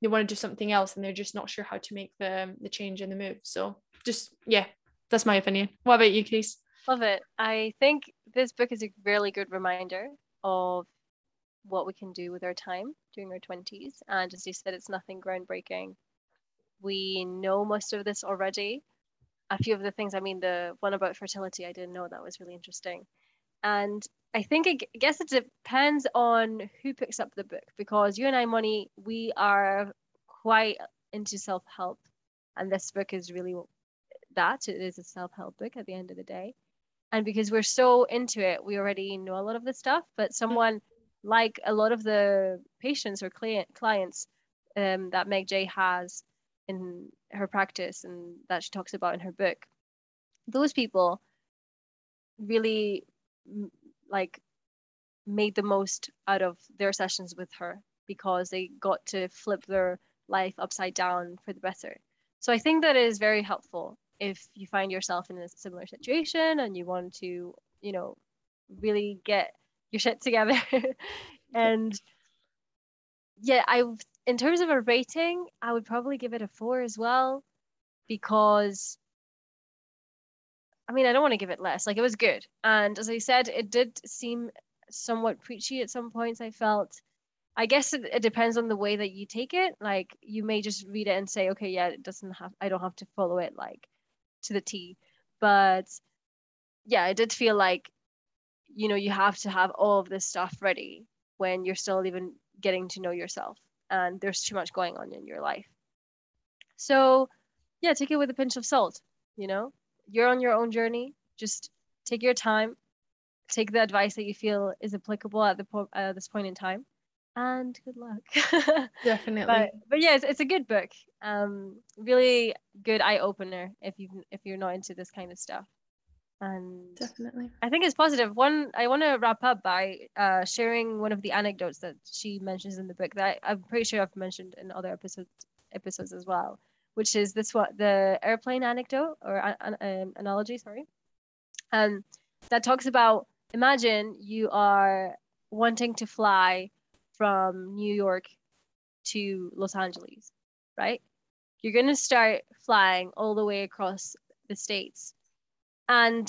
they want to do something else and they're just not sure how to make the the change and the move. So just yeah, that's my opinion. What about you, Chris? Love it. I think this book is a really good reminder of what we can do with our time during our 20s. And as you said, it's nothing groundbreaking. We know most of this already. A few of the things, I mean, the one about fertility, I didn't know that was really interesting. And I think I guess it depends on who picks up the book because you and I, Moni, we are quite into self help, and this book is really that. It is a self help book at the end of the day, and because we're so into it, we already know a lot of the stuff. But someone like a lot of the patients or client clients um, that Meg Jay has in her practice and that she talks about in her book, those people really like made the most out of their sessions with her because they got to flip their life upside down for the better. So I think that is very helpful if you find yourself in a similar situation and you want to, you know, really get your shit together. and yeah, I in terms of a rating, I would probably give it a four as well because I mean, I don't want to give it less. Like it was good. And as I said, it did seem somewhat preachy at some points. I felt, I guess it, it depends on the way that you take it. Like you may just read it and say, okay, yeah, it doesn't have, I don't have to follow it like to the T. But yeah, it did feel like, you know, you have to have all of this stuff ready when you're still even getting to know yourself and there's too much going on in your life. So yeah, take it with a pinch of salt, you know? You're on your own journey. Just take your time, take the advice that you feel is applicable at the po- uh, this point in time, and good luck. Definitely. But, but yeah, it's, it's a good book. Um, really good eye opener if you if you're not into this kind of stuff. And definitely, I think it's positive. One, I want to wrap up by uh, sharing one of the anecdotes that she mentions in the book that I, I'm pretty sure I've mentioned in other episodes episodes as well which is this what the airplane anecdote or um, analogy, sorry. Um, that talks about imagine you are wanting to fly from New York to Los Angeles, right? You're going to start flying all the way across the states. And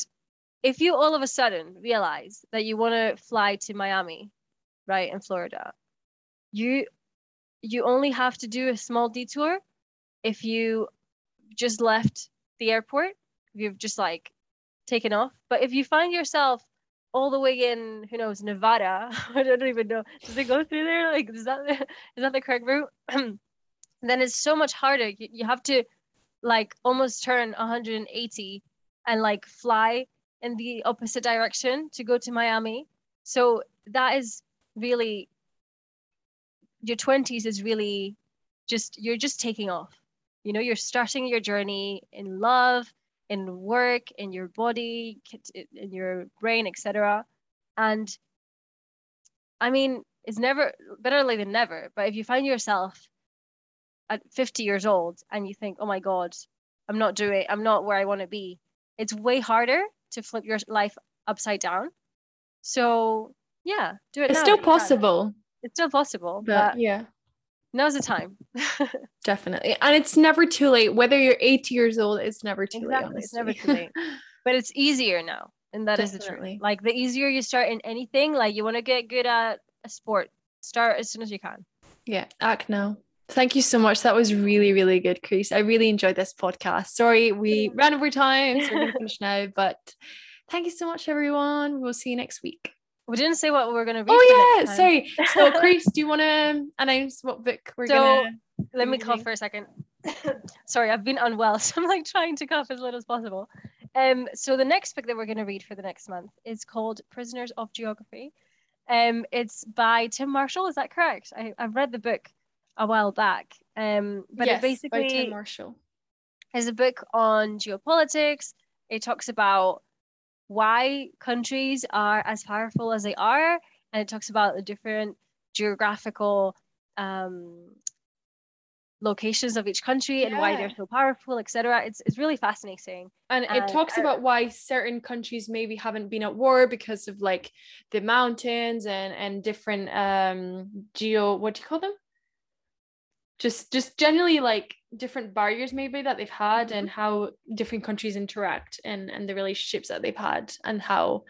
if you all of a sudden realize that you want to fly to Miami, right, in Florida, you you only have to do a small detour if you just left the airport, if you've just like taken off. But if you find yourself all the way in, who knows, Nevada, I don't even know, does it go through there? Like, is that the, is that the correct route? then it's so much harder. You, you have to like almost turn 180 and like fly in the opposite direction to go to Miami. So that is really your 20s is really just you're just taking off you know you're starting your journey in love in work in your body in your brain etc and i mean it's never better late than never but if you find yourself at 50 years old and you think oh my god i'm not doing i'm not where i want to be it's way harder to flip your life upside down so yeah do it it's now still possible it's still possible. But, but yeah. Now's the time. Definitely. And it's never too late. Whether you're 80 years old, it's never too exactly. late. Honestly. It's never too late. but it's easier now. And that Definitely. is the truth. Like the easier you start in anything, like you want to get good at a sport, start as soon as you can. Yeah, act now. Thank you so much. That was really, really good, Chris. I really enjoyed this podcast. Sorry, we ran over time, so we're going to finish now. But thank you so much, everyone. We'll see you next week. We didn't say what we are going to read. Oh, yeah. Sorry. So, Chris, do you want to announce what book we're so, going to? Let me cough for a second. Sorry, I've been unwell, so I'm like trying to cough as little as possible. Um, so the next book that we're going to read for the next month is called Prisoners of Geography. Um, it's by Tim Marshall. Is that correct? I, I've read the book a while back. Um, but yes, it basically by Tim Marshall is a book on geopolitics. It talks about why countries are as powerful as they are, and it talks about the different geographical um, locations of each country yeah. and why they're so powerful, etc. It's it's really fascinating. And it talks about why certain countries maybe haven't been at war because of like the mountains and and different um geo what do you call them? just just generally like different barriers maybe that they've had and mm-hmm. how different countries interact and and the relationships that they've had and how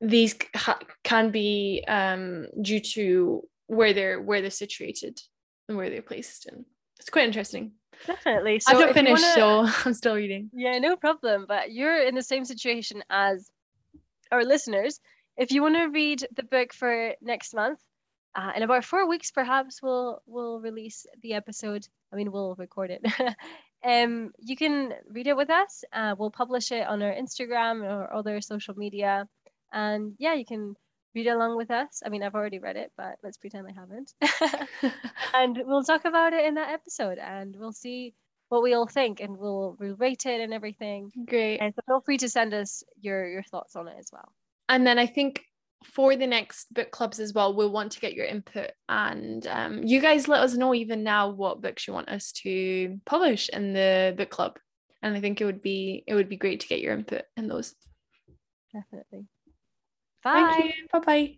these ha- can be um due to where they're where they're situated and where they're placed and it's quite interesting. Definitely. So i've not finished wanna... so i'm still reading. Yeah no problem but you're in the same situation as our listeners. If you want to read the book for next month uh, in about four weeks perhaps we'll we'll release the episode. I mean we'll record it. Um you can read it with us. Uh, we'll publish it on our instagram or other social media. And yeah you can read along with us. I mean i've already read it but let's pretend i haven't. And we'll talk about it in that episode and we'll see what we all think and we'll, we'll rate it and everything. Great. And so feel free to send us your your thoughts on it as well. And then i think for the next book clubs as well, we'll want to get your input. And um, you guys let us know even now what books you want us to publish in the book club. And I think it would be it would be great to get your input in those. Definitely. Bye. Bye bye.